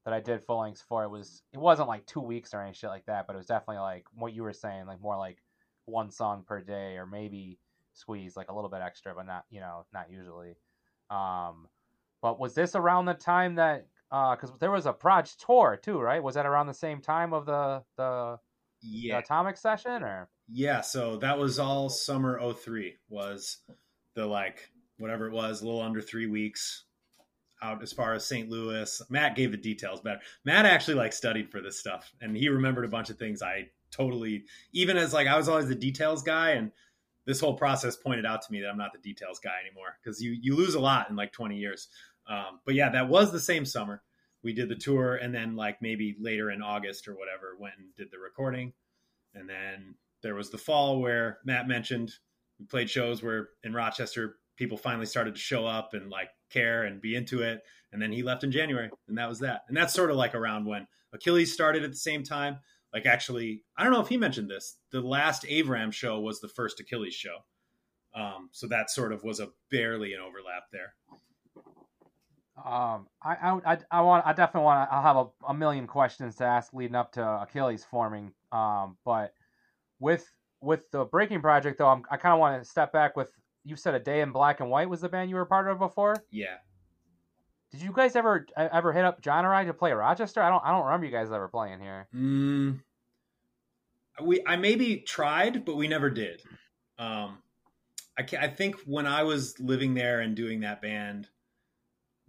that I did full lengths for, it was it wasn't like two weeks or any shit like that, but it was definitely like what you were saying, like more like one song per day, or maybe squeeze like a little bit extra, but not you know not usually. Um, but was this around the time that because there was a Proj tour too, right? Was that around the same time of the the, the. Atomic session or? Yeah, so that was all summer 03 was the like whatever it was, a little under 3 weeks out as far as St. Louis. Matt gave the details better. Matt actually like studied for this stuff and he remembered a bunch of things I totally even as like I was always the details guy and this whole process pointed out to me that I'm not the details guy anymore because you you lose a lot in like 20 years. Um, but yeah, that was the same summer. We did the tour and then like maybe later in August or whatever went and did the recording. And then there was the fall where Matt mentioned we played shows where in Rochester people finally started to show up and like care and be into it. And then he left in January and that was that. And that's sort of like around when Achilles started at the same time. Like actually, I don't know if he mentioned this. The last Avram show was the first Achilles show. Um, so that sort of was a barely an overlap there. Um, I, I, I, I want, I definitely want to. I'll have a, a million questions to ask leading up to Achilles forming. Um, but with with the Breaking Project, though, I'm, I kind of want to step back. With you said a day in black and white was the band you were part of before. Yeah. Did you guys ever ever hit up John or I to play Rochester? I don't, I don't remember you guys ever playing here. Mm, we I maybe tried, but we never did. Um, I, I think when I was living there and doing that band,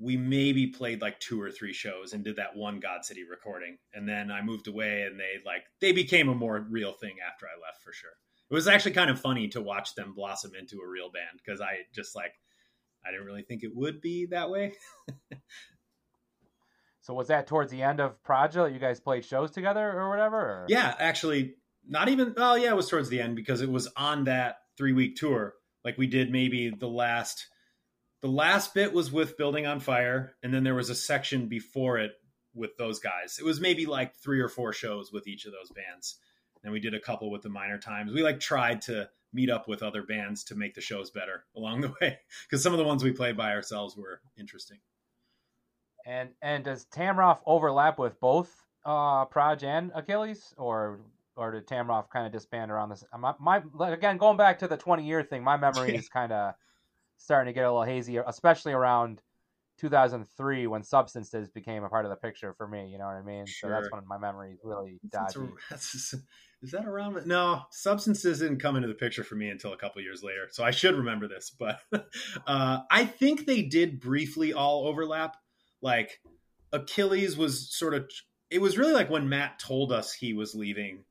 we maybe played like two or three shows and did that one God City recording, and then I moved away, and they like they became a more real thing after I left for sure. It was actually kind of funny to watch them blossom into a real band because I just like I didn't really think it would be that way. so was that towards the end of Project? You guys played shows together or whatever? Or? Yeah, actually, not even. Oh, yeah, it was towards the end because it was on that three week tour. Like we did maybe the last. The last bit was with Building on Fire, and then there was a section before it with those guys. It was maybe like three or four shows with each of those bands. And we did a couple with the minor times. We like tried to meet up with other bands to make the shows better along the way because some of the ones we played by ourselves were interesting. And and does Tamaroff overlap with both uh Proj and Achilles, or or did Tamaroff kind of disband around this? My, my again going back to the twenty year thing, my memory is kind of starting to get a little hazy, especially around 2003 when substances became a part of the picture for me. You know what I mean? Sure. So that's when my memory really died. Is that around? No, substances didn't come into the picture for me until a couple years later. So I should remember this, but uh, I think they did briefly all overlap. Like Achilles was sort of. It was really like when Matt told us he was leaving.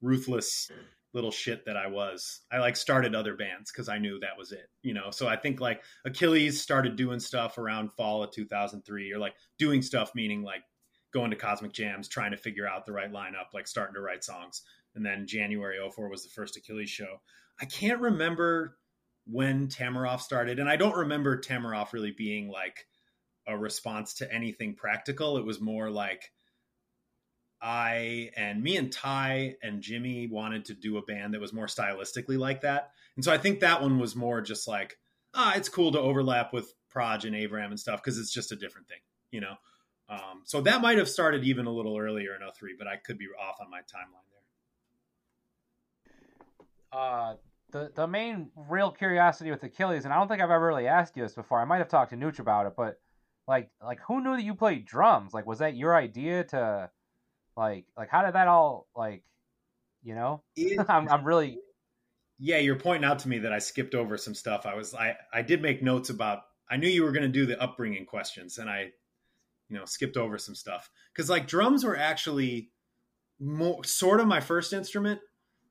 Ruthless little shit that I was. I like started other bands because I knew that was it, you know. So I think like Achilles started doing stuff around fall of 2003, or like doing stuff meaning like going to Cosmic Jams, trying to figure out the right lineup, like starting to write songs and then January 04 was the first Achilles show. I can't remember when Tamaroff started, and I don't remember Tamaroff really being like a response to anything practical. It was more like I and me and Ty and Jimmy wanted to do a band that was more stylistically like that. And so I think that one was more just like, ah, it's cool to overlap with Proj and Avram and stuff because it's just a different thing, you know? Um, so that might have started even a little earlier in 03, but I could be off on my timeline there. uh, the the main real curiosity with Achilles, and I don't think I've ever really asked you this before. I might have talked to Nooch about it, but like like who knew that you played drums? Like, was that your idea to like like how did that all like you know? It, I'm I'm really yeah. You're pointing out to me that I skipped over some stuff. I was I I did make notes about. I knew you were going to do the upbringing questions, and I you know skipped over some stuff because like drums were actually more sort of my first instrument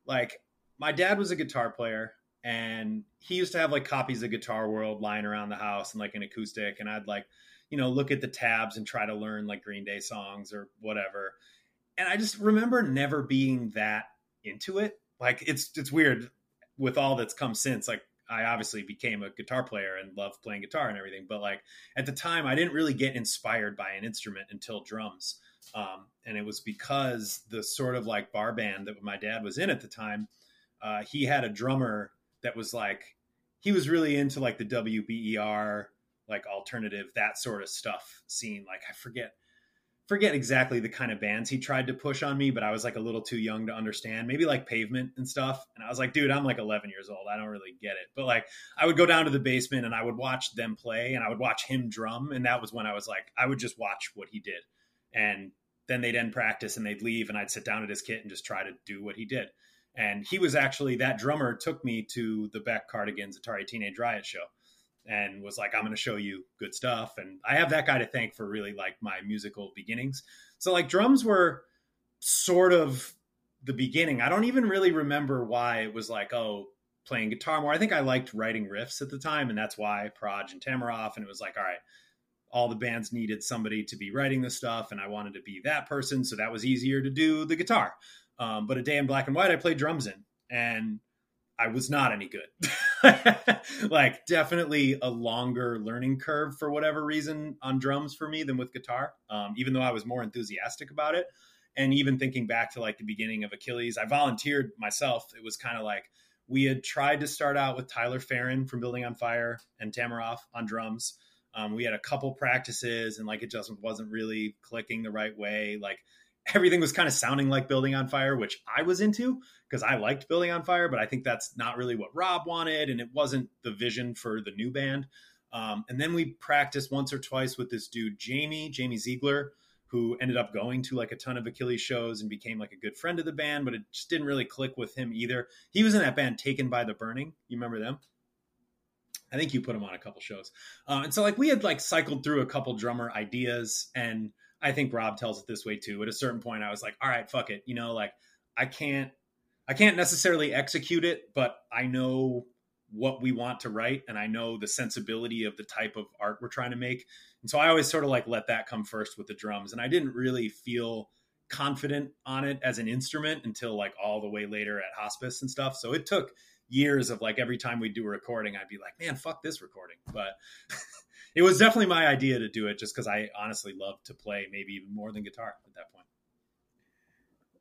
like my dad was a guitar player and he used to have like copies of Guitar World lying around the house and like an acoustic and I'd like you know look at the tabs and try to learn like Green Day songs or whatever. And I just remember never being that into it. Like it's it's weird with all that's come since like I obviously became a guitar player and love playing guitar and everything, but like at the time I didn't really get inspired by an instrument until drums. Um, and it was because the sort of like bar band that my dad was in at the time uh, he had a drummer that was like he was really into like the WBER like alternative that sort of stuff scene. Like I forget forget exactly the kind of bands he tried to push on me, but I was like a little too young to understand. Maybe like Pavement and stuff. And I was like, dude, I'm like 11 years old. I don't really get it. But like, I would go down to the basement and I would watch them play and I would watch him drum. And that was when I was like, I would just watch what he did. And then they'd end practice and they'd leave and I'd sit down at his kit and just try to do what he did. And he was actually that drummer took me to the Beck Cardigans Atari Teenage Riot show and was like, I'm going to show you good stuff. And I have that guy to thank for really like my musical beginnings. So like drums were sort of the beginning. I don't even really remember why it was like, oh, playing guitar more. I think I liked writing riffs at the time, and that's why Proj and Tamaroff. And it was like, all right, all the bands needed somebody to be writing the stuff, and I wanted to be that person, so that was easier to do the guitar. Um, but a day in black and white, I played drums in, and I was not any good. like, definitely a longer learning curve for whatever reason on drums for me than with guitar. Um, even though I was more enthusiastic about it, and even thinking back to like the beginning of Achilles, I volunteered myself. It was kind of like we had tried to start out with Tyler Farron from Building on Fire and Tamaroff on drums. Um, we had a couple practices, and like it just wasn't really clicking the right way. Like everything was kind of sounding like building on fire which i was into because i liked building on fire but i think that's not really what rob wanted and it wasn't the vision for the new band um, and then we practiced once or twice with this dude jamie jamie ziegler who ended up going to like a ton of Achilles shows and became like a good friend of the band, but it just didn't really click with him either. He was in that band Taken by the Burning. You remember them? I think you put him on a couple shows. Uh, and so like we had like cycled through a couple drummer ideas and I think Rob tells it this way too. At a certain point I was like, all right, fuck it. You know, like I can't I can't necessarily execute it, but I know what we want to write and I know the sensibility of the type of art we're trying to make. And so I always sort of like let that come first with the drums. And I didn't really feel confident on it as an instrument until like all the way later at hospice and stuff. So it took years of like every time we do a recording, I'd be like, man, fuck this recording. But it was definitely my idea to do it just because I honestly love to play maybe even more than guitar at that point.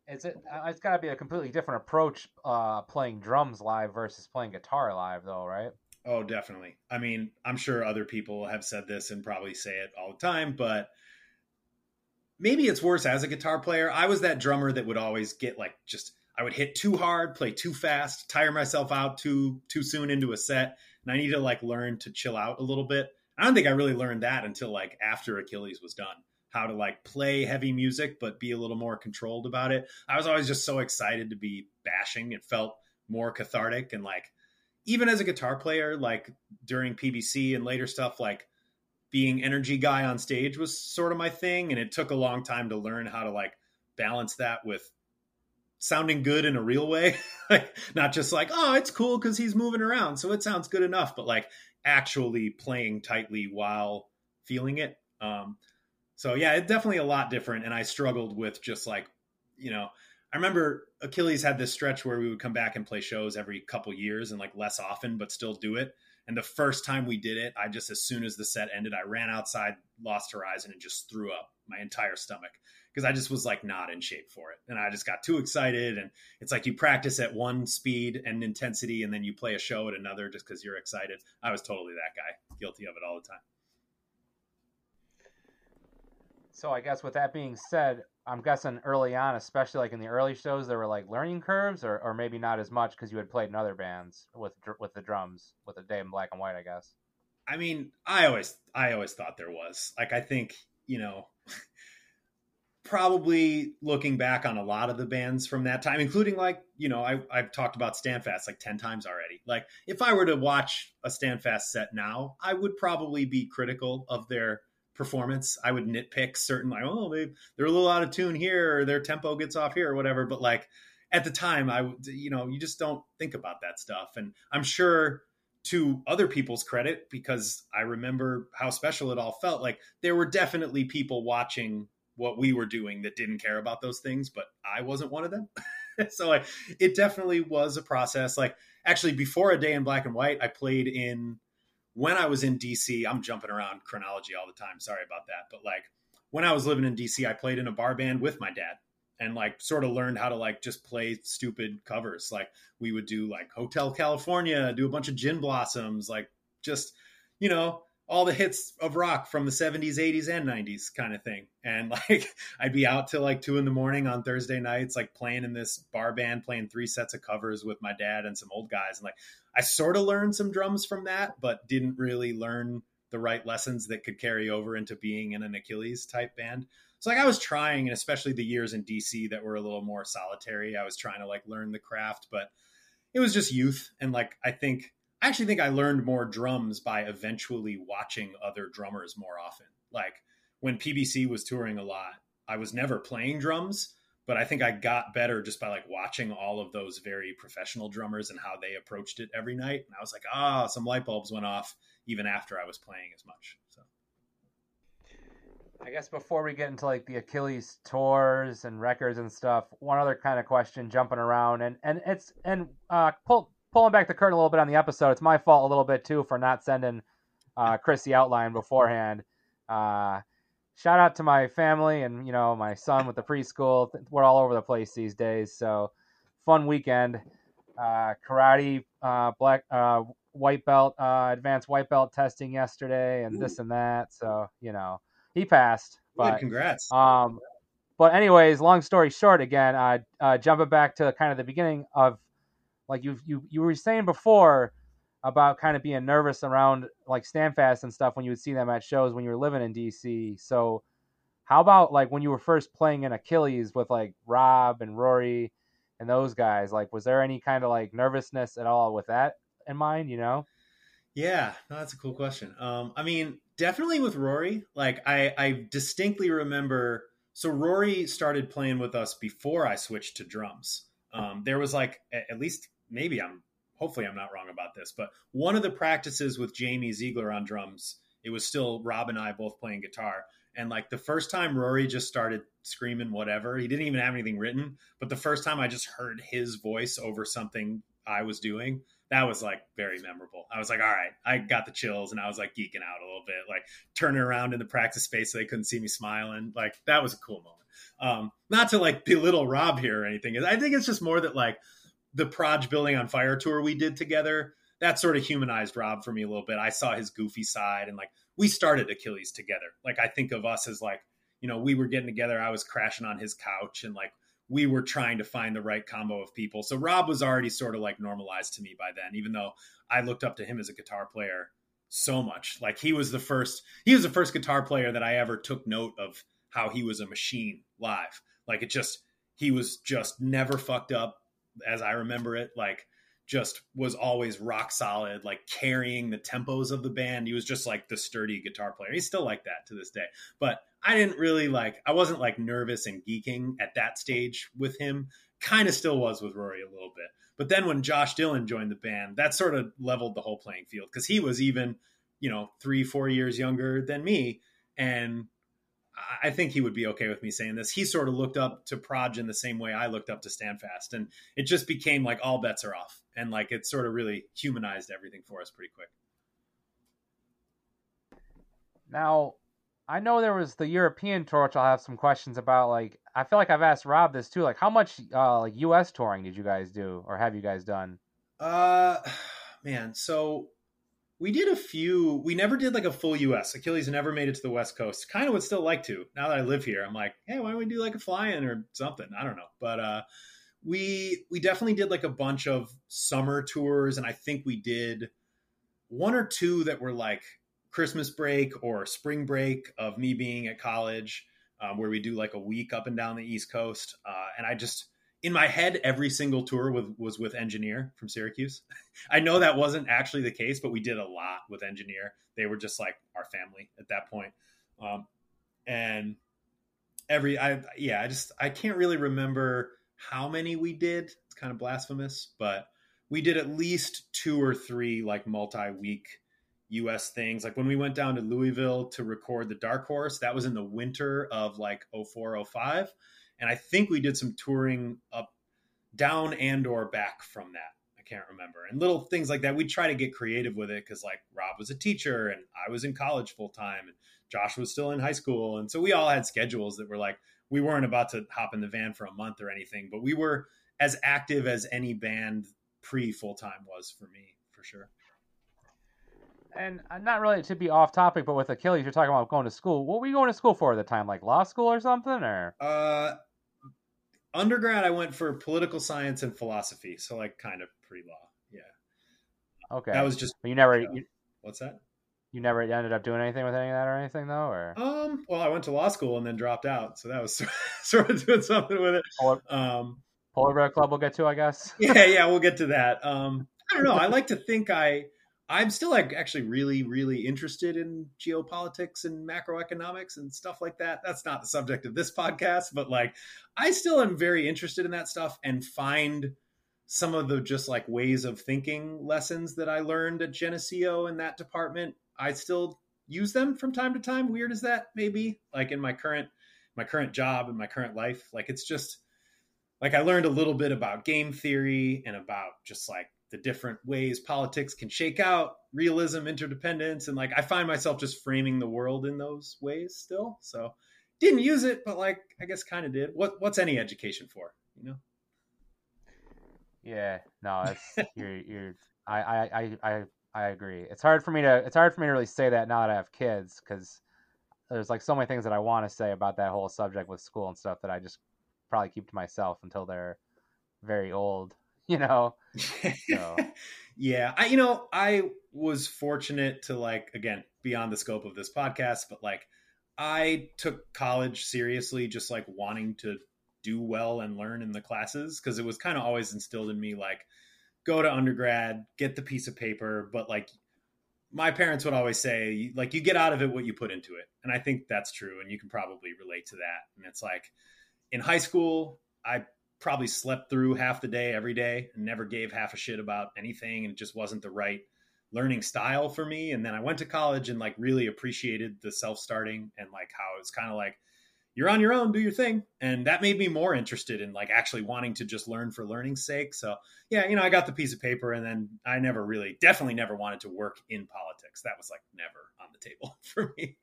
Is it? Uh, it's got to be a completely different approach uh, playing drums live versus playing guitar live, though, right? Oh, definitely. I mean, I'm sure other people have said this and probably say it all the time, but maybe it's worse as a guitar player. I was that drummer that would always get like just I would hit too hard, play too fast, tire myself out too too soon into a set, and I need to like learn to chill out a little bit. I don't think I really learned that until like after Achilles was done how to like play heavy music but be a little more controlled about it. I was always just so excited to be bashing. It felt more cathartic and like even as a guitar player, like during PBC and later stuff, like being energy guy on stage was sort of my thing. And it took a long time to learn how to like balance that with sounding good in a real way. like not just like, oh, it's cool because he's moving around. So it sounds good enough, but like actually playing tightly while feeling it. Um, so yeah, it's definitely a lot different. And I struggled with just like, you know, I remember Achilles had this stretch where we would come back and play shows every couple years and like less often, but still do it. And the first time we did it, I just as soon as the set ended, I ran outside Lost Horizon and just threw up my entire stomach because I just was like not in shape for it. And I just got too excited. And it's like you practice at one speed and intensity, and then you play a show at another just because you're excited. I was totally that guy, guilty of it all the time. So I guess with that being said, I'm guessing early on, especially like in the early shows, there were like learning curves, or, or maybe not as much because you had played in other bands with with the drums with a day in black and white, I guess. I mean, I always I always thought there was like I think you know probably looking back on a lot of the bands from that time, including like you know I I've talked about Standfast like ten times already. Like if I were to watch a Standfast set now, I would probably be critical of their performance. I would nitpick certain like, oh, they they're a little out of tune here, or their tempo gets off here, or whatever. But like at the time, I you know you just don't think about that stuff, and I'm sure to other people's credit because I remember how special it all felt. Like there were definitely people watching what we were doing that didn't care about those things, but I wasn't one of them. so like it definitely was a process. Like actually before a day in black and white, I played in when I was in DC, I'm jumping around chronology all the time. Sorry about that. But like when I was living in DC, I played in a bar band with my dad and like sort of learned how to like just play stupid covers. Like we would do like Hotel California, do a bunch of gin blossoms, like just, you know, all the hits of rock from the 70s, 80s, and 90s kind of thing. And like I'd be out till like two in the morning on Thursday nights, like playing in this bar band, playing three sets of covers with my dad and some old guys. And like I sort of learned some drums from that, but didn't really learn the right lessons that could carry over into being in an Achilles type band. So like I was trying, and especially the years in DC that were a little more solitary, I was trying to like learn the craft, but it was just youth. And like I think I actually think I learned more drums by eventually watching other drummers more often. Like when PBC was touring a lot, I was never playing drums, but I think I got better just by like watching all of those very professional drummers and how they approached it every night. And I was like, ah, some light bulbs went off even after I was playing as much. So I guess before we get into like the Achilles tours and records and stuff, one other kind of question jumping around and and it's and uh pull pulling back the curtain a little bit on the episode, it's my fault a little bit too for not sending uh, Chris the outline beforehand. Uh, shout out to my family and you know my son with the preschool. We're all over the place these days, so fun weekend. Uh, karate, uh, black, uh, white belt, uh, advanced white belt testing yesterday, and Ooh. this and that. So you know he passed. But Good, congrats. Um, but anyways, long story short, again, uh, uh, jumping back to kind of the beginning of like you you you were saying before about kind of being nervous around like Standfast and stuff when you would see them at shows when you were living in DC. So How about like when you were first playing in Achilles with like Rob and Rory and those guys? Like, was there any kind of like nervousness at all with that in mind? You know? Yeah, no, that's a cool question. Um, I mean, definitely with Rory. Like, I I distinctly remember. So Rory started playing with us before I switched to drums. Um, there was like at least maybe I'm hopefully I'm not wrong about this, but one of the practices with Jamie Ziegler on drums, it was still Rob and I both playing guitar. And like the first time Rory just started screaming whatever, he didn't even have anything written. But the first time I just heard his voice over something I was doing, that was like very memorable. I was like, all right, I got the chills and I was like geeking out a little bit, like turning around in the practice space so they couldn't see me smiling. Like that was a cool moment. Um, not to like belittle Rob here or anything. I think it's just more that like the Proj Building on Fire tour we did together, that sort of humanized Rob for me a little bit. I saw his goofy side and like we started Achilles together. Like I think of us as like, you know, we were getting together. I was crashing on his couch and like we were trying to find the right combo of people. So Rob was already sort of like normalized to me by then, even though I looked up to him as a guitar player so much. Like he was the first, he was the first guitar player that I ever took note of how he was a machine live. Like it just, he was just never fucked up as I remember it. Like just was always rock solid, like carrying the tempos of the band. He was just like the sturdy guitar player. He's still like that to this day. But I didn't really like, I wasn't like nervous and geeking at that stage with him. Kind of still was with Rory a little bit. But then when Josh Dillon joined the band, that sort of leveled the whole playing field because he was even, you know, three, four years younger than me. And I think he would be okay with me saying this. He sort of looked up to Proj in the same way I looked up to Standfast, and it just became like all bets are off, and like it sort of really humanized everything for us pretty quick. Now, I know there was the European tour, which I'll have some questions about. Like, I feel like I've asked Rob this too. Like, how much uh, like U.S. touring did you guys do, or have you guys done? Uh, man, so we did a few. We never did like a full U.S. Achilles never made it to the West Coast. Kind of would still like to. Now that I live here, I'm like, hey, why don't we do like a fly-in or something? I don't know, but uh, we we definitely did like a bunch of summer tours, and I think we did one or two that were like Christmas break or spring break of me being at college, um, where we do like a week up and down the East Coast, uh, and I just in my head, every single tour with, was with Engineer from Syracuse. I know that wasn't actually the case, but we did a lot with Engineer. They were just like our family at that point. Um, and every, I, yeah, I just, I can't really remember how many we did. It's kind of blasphemous, but we did at least two or three like multi week US things. Like when we went down to Louisville to record the Dark Horse, that was in the winter of like 0405 and I think we did some touring up down and or back from that. I can't remember. And little things like that. We try to get creative with it because like Rob was a teacher and I was in college full time and Josh was still in high school. And so we all had schedules that were like we weren't about to hop in the van for a month or anything, but we were as active as any band pre full time was for me, for sure. And uh, not really to be off topic, but with Achilles, you're talking about going to school. What were you going to school for at the time? Like law school or something? Or uh, undergrad, I went for political science and philosophy, so like kind of pre law. Yeah. Okay. That was just. You never. You, what's that? You never ended up doing anything with any of that or anything though, or um. Well, I went to law school and then dropped out, so that was sort of doing something with it. Polar, um, Polar Bear Club, we'll get to, I guess. yeah, yeah, we'll get to that. Um, I don't know. I like to think I. I'm still like actually really, really interested in geopolitics and macroeconomics and stuff like that. That's not the subject of this podcast, but like I still am very interested in that stuff and find some of the just like ways of thinking lessons that I learned at Geneseo in that department. I still use them from time to time. Weird as that maybe, like in my current my current job and my current life. Like it's just like I learned a little bit about game theory and about just like the different ways politics can shake out realism interdependence and like i find myself just framing the world in those ways still. So didn't use it but like i guess kind of did. What what's any education for you know? Yeah no it's you're you're I, I i i agree. It's hard for me to it's hard for me to really say that now that i have kids because there's like so many things that i want to say about that whole subject with school and stuff that i just probably keep to myself until they're very old you know. So. yeah, I you know I was fortunate to like again beyond the scope of this podcast, but like I took college seriously, just like wanting to do well and learn in the classes because it was kind of always instilled in me like go to undergrad, get the piece of paper, but like my parents would always say like you get out of it what you put into it. And I think that's true and you can probably relate to that. And it's like in high school, I probably slept through half the day every day and never gave half a shit about anything and it just wasn't the right learning style for me and then I went to college and like really appreciated the self-starting and like how it's kind of like you're on your own, do your thing. And that made me more interested in like actually wanting to just learn for learning's sake. So yeah, you know, I got the piece of paper and then I never really, definitely never wanted to work in politics. That was like never on the table for me.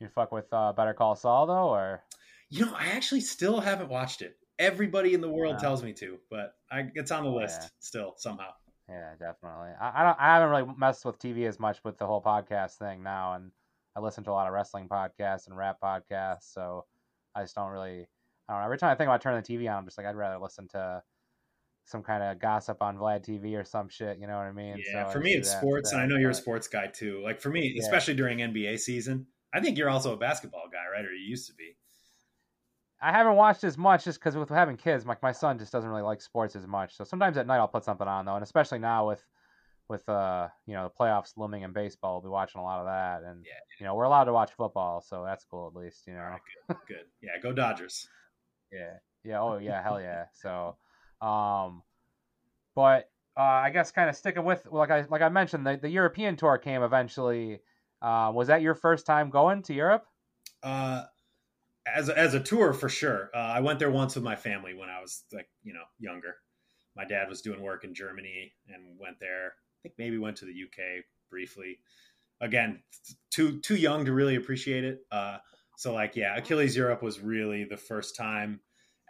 You fuck with uh, Better Call Saul though, or? You know, I actually still haven't watched it. Everybody in the world tells me to, but I, it's on the list yeah. still somehow. Yeah, definitely. I, I don't. I haven't really messed with TV as much with the whole podcast thing now, and I listen to a lot of wrestling podcasts and rap podcasts, so I just don't really. I don't know. Every time I think about turning the TV on, I'm just like, I'd rather listen to some kind of gossip on Vlad TV or some shit. You know what I mean? Yeah. So for me, it's sports, and I know you're a sports guy too. Like for me, yeah. especially during NBA season, I think you're also a basketball guy, right? Or you used to be. I haven't watched as much just because with having kids, like my son just doesn't really like sports as much. So sometimes at night I'll put something on though, and especially now with with uh you know the playoffs looming in baseball, we'll be watching a lot of that, and yeah, you know we're allowed to watch football, so that's cool at least. You know, right, good, good, yeah, go Dodgers. yeah, yeah, oh yeah, hell yeah. So, um, but uh, I guess kind of sticking with like I like I mentioned the the European tour came eventually. Uh, was that your first time going to Europe? Uh, as a, as a tour for sure. Uh, I went there once with my family when I was like you know younger. My dad was doing work in Germany and went there I think maybe went to the UK briefly. Again, too too young to really appreciate it. Uh, so like, yeah, Achilles Europe was really the first time,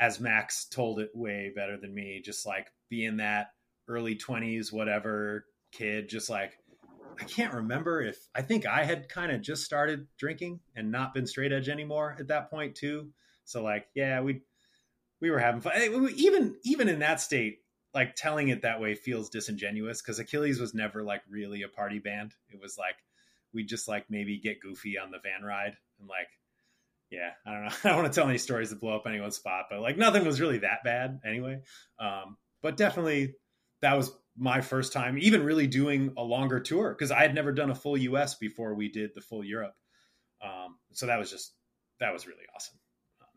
as Max told it way better than me. Just like being that early twenties, whatever kid, just like I can't remember if I think I had kind of just started drinking and not been straight edge anymore at that point too. So like, yeah, we we were having fun. Even even in that state, like telling it that way feels disingenuous because Achilles was never like really a party band. It was like we just like maybe get goofy on the van ride and like yeah, I don't know. I don't want to tell any stories that blow up anyone's spot, but like nothing was really that bad anyway. Um, but definitely that was my first time even really doing a longer tour because I had never done a full US before we did the full Europe. Um, so that was just that was really awesome.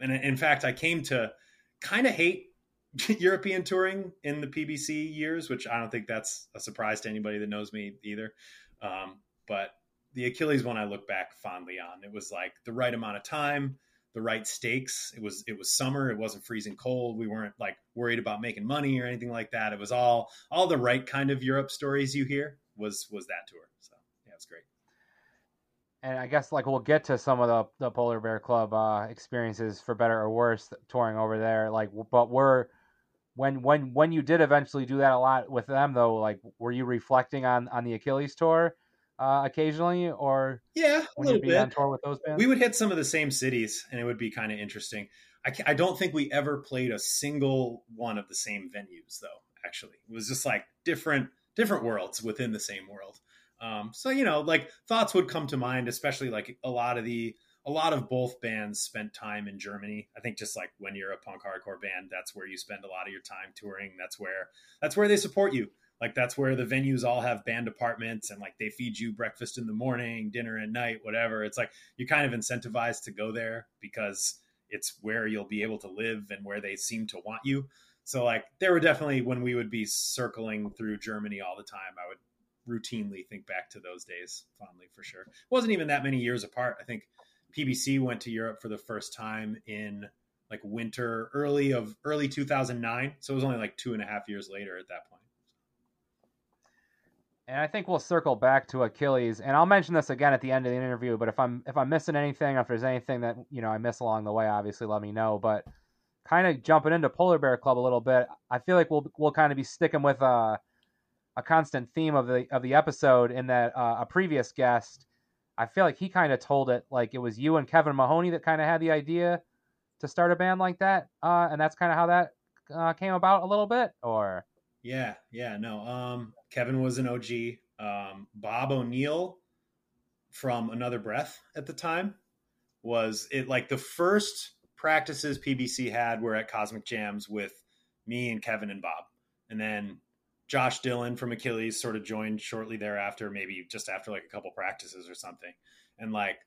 And in fact, I came to kind of hate European touring in the PBC years, which I don't think that's a surprise to anybody that knows me either. Um, but the Achilles one I look back fondly on. It was like the right amount of time, the right stakes. It was it was summer. It wasn't freezing cold. We weren't like worried about making money or anything like that. It was all all the right kind of Europe stories you hear was was that tour. So yeah, it's great. And I guess like we'll get to some of the the Polar Bear Club uh, experiences for better or worse touring over there. Like, but we're when when when you did eventually do that a lot with them though like were you reflecting on on the achilles tour uh, occasionally or yeah when you'd be bit. on tour with those bands we would hit some of the same cities and it would be kind of interesting I, I don't think we ever played a single one of the same venues though actually it was just like different different worlds within the same world um, so you know like thoughts would come to mind especially like a lot of the a lot of both bands spent time in Germany. I think just like when you're a punk hardcore band, that's where you spend a lot of your time touring. That's where that's where they support you. Like that's where the venues all have band departments and like they feed you breakfast in the morning, dinner at night, whatever. It's like you're kind of incentivized to go there because it's where you'll be able to live and where they seem to want you. So like there were definitely when we would be circling through Germany all the time, I would routinely think back to those days fondly for sure. It wasn't even that many years apart. I think PBC went to Europe for the first time in like winter early of early 2009 so it was only like two and a half years later at that point and i think we'll circle back to achilles and i'll mention this again at the end of the interview but if i'm if i'm missing anything if there's anything that you know i miss along the way obviously let me know but kind of jumping into polar bear club a little bit i feel like we'll we'll kind of be sticking with uh, a constant theme of the of the episode in that uh, a previous guest I feel like he kind of told it like it was you and Kevin Mahoney that kind of had the idea to start a band like that, uh, and that's kind of how that uh, came about a little bit. Or yeah, yeah, no. Um, Kevin was an OG. Um, Bob O'Neill from Another Breath at the time. Was it like the first practices PBC had were at Cosmic Jams with me and Kevin and Bob, and then Josh Dillon from Achilles sort of joined shortly thereafter, maybe just after like a couple practices or something. And like,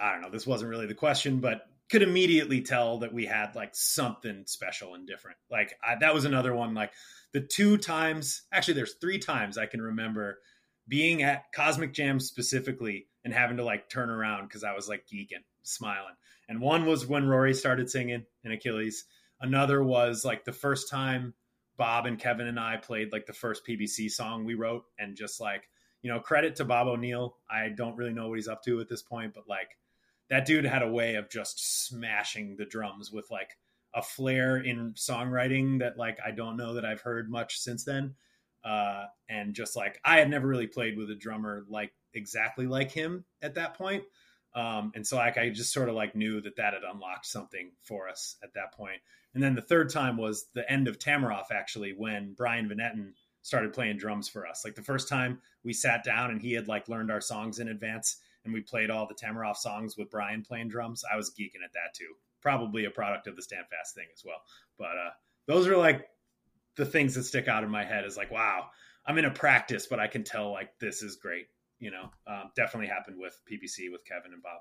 I don't know, this wasn't really the question, but could immediately tell that we had like something special and different. Like I, that was another one. Like the two times, actually, there's three times I can remember being at Cosmic Jam specifically and having to like turn around because I was like geeking, smiling. And one was when Rory started singing in Achilles. Another was like the first time Bob and Kevin and I played like the first PBC song we wrote, and just like you know, credit to Bob O'Neill. I don't really know what he's up to at this point, but like that dude had a way of just smashing the drums with like a flair in songwriting that like I don't know that I've heard much since then. Uh, and just like I had never really played with a drummer like exactly like him at that point. Um, and so like I just sort of like knew that that had unlocked something for us at that point. And then the third time was the end of Tamaroff actually when Brian Venetten started playing drums for us. Like the first time we sat down and he had like learned our songs in advance and we played all the Tamaroff songs with Brian playing drums. I was geeking at that too. Probably a product of the Standfast thing as well. But uh, those are like the things that stick out in my head is like, wow, I'm in a practice, but I can tell like this is great. You know, um, definitely happened with PBC with Kevin and Bob.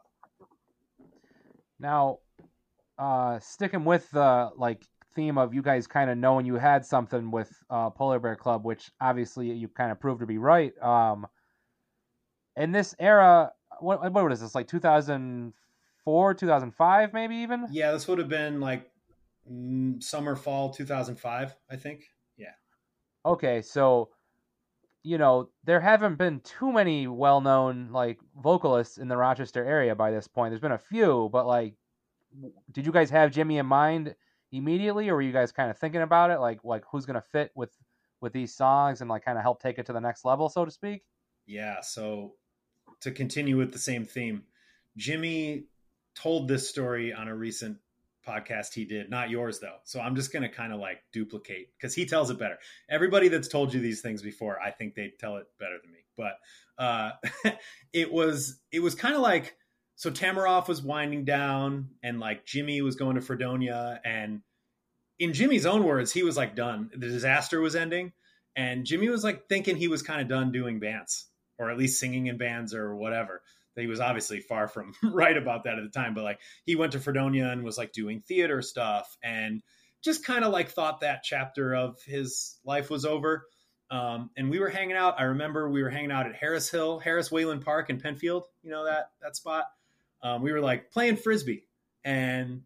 Now, uh, sticking with the like theme of you guys kind of knowing you had something with uh, Polar Bear Club, which obviously you kind of proved to be right. Um, in this era, what what is this like 2004, 2005, maybe even? Yeah, this would have been like mm, summer fall 2005, I think. Yeah. Okay, so you know there haven't been too many well-known like vocalists in the Rochester area by this point. There's been a few, but like, did you guys have Jimmy in mind? immediately, or were you guys kind of thinking about it, like like who's going to fit with with these songs and like kind of help take it to the next level, so to speak? Yeah. So to continue with the same theme, Jimmy told this story on a recent podcast he did, not yours though. So I'm just going to kind of like duplicate because he tells it better. Everybody that's told you these things before, I think they tell it better than me. But uh, it was it was kind of like so Tamaroff was winding down and like Jimmy was going to Fredonia and in Jimmy's own words, he was like done. The disaster was ending and Jimmy was like thinking he was kind of done doing bands or at least singing in bands or whatever. He was obviously far from right about that at the time, but like he went to Fredonia and was like doing theater stuff and just kind of like thought that chapter of his life was over. Um, and we were hanging out. I remember we were hanging out at Harris Hill, Harris Whalen Park in Penfield. You know that that spot um, we were like playing frisbee, and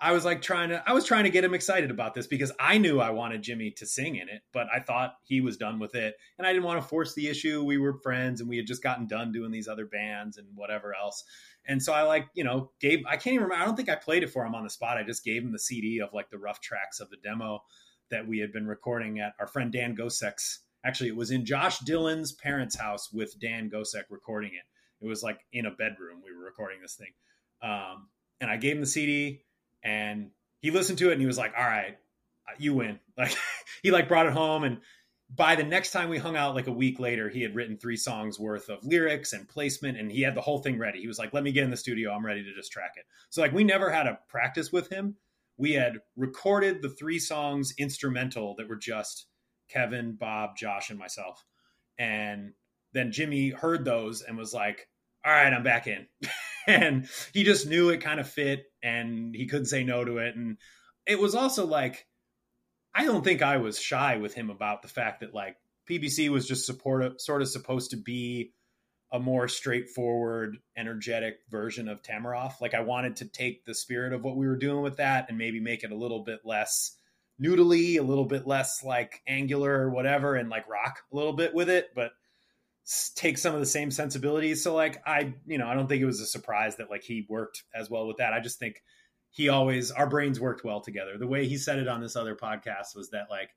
I was like trying to I was trying to get him excited about this because I knew I wanted Jimmy to sing in it, but I thought he was done with it, and I didn't want to force the issue. We were friends, and we had just gotten done doing these other bands and whatever else. And so I like, you know, gave I can't even remember. I don't think I played it for him on the spot. I just gave him the CD of like the rough tracks of the demo that we had been recording at our friend Dan Gosek's. Actually, it was in Josh Dillon's parents' house with Dan Gosek recording it. It was like in a bedroom we were recording this thing. Um, and I gave him the CD and he listened to it and he was like, all right, you win. Like he like brought it home and by the next time we hung out like a week later, he had written three songs worth of lyrics and placement and he had the whole thing ready. He was like, let me get in the studio. I'm ready to just track it. So like we never had a practice with him. We had recorded the three songs instrumental that were just Kevin, Bob, Josh, and myself. And then Jimmy heard those and was like, all right, I'm back in. and he just knew it kind of fit and he couldn't say no to it. And it was also like, I don't think I was shy with him about the fact that like PBC was just support, sort of supposed to be a more straightforward, energetic version of Tamaroff. Like I wanted to take the spirit of what we were doing with that and maybe make it a little bit less noodly, a little bit less like angular or whatever, and like rock a little bit with it. But take some of the same sensibilities. So like I, you know, I don't think it was a surprise that like he worked as well with that. I just think he always our brains worked well together. The way he said it on this other podcast was that like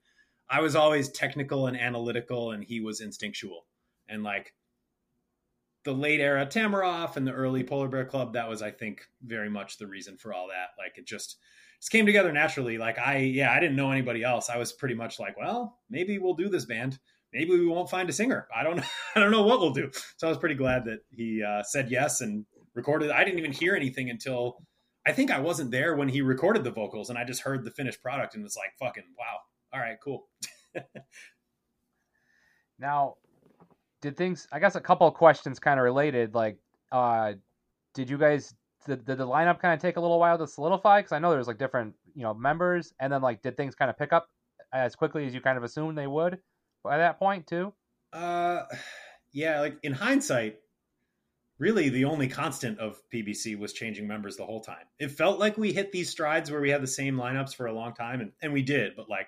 I was always technical and analytical and he was instinctual. And like the late era Tamaroff and the early Polar Bear Club, that was I think very much the reason for all that. Like it just just came together naturally. Like I yeah, I didn't know anybody else. I was pretty much like, well, maybe we'll do this band maybe we won't find a singer. I don't. I don't know what we'll do. So I was pretty glad that he uh, said yes and recorded. I didn't even hear anything until I think I wasn't there when he recorded the vocals, and I just heard the finished product and was like, "Fucking wow! All right, cool." now, did things? I guess a couple of questions kind of related. Like, uh, did you guys did, did the lineup kind of take a little while to solidify? Because I know there's like different you know members, and then like did things kind of pick up as quickly as you kind of assumed they would by that point too? Uh, yeah. Like in hindsight, really the only constant of PBC was changing members the whole time. It felt like we hit these strides where we had the same lineups for a long time, and, and we did. But like,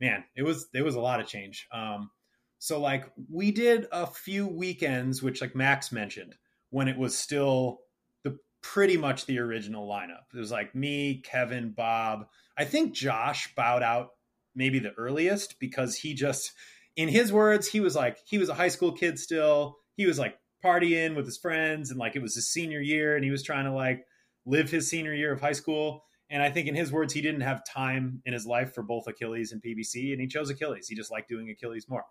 man, it was it was a lot of change. Um, so like we did a few weekends, which like Max mentioned, when it was still the pretty much the original lineup. It was like me, Kevin, Bob. I think Josh bowed out maybe the earliest because he just in his words, he was like he was a high school kid still. He was like partying with his friends and like it was his senior year and he was trying to like live his senior year of high school. And I think in his words, he didn't have time in his life for both Achilles and PBC, and he chose Achilles. He just liked doing Achilles more.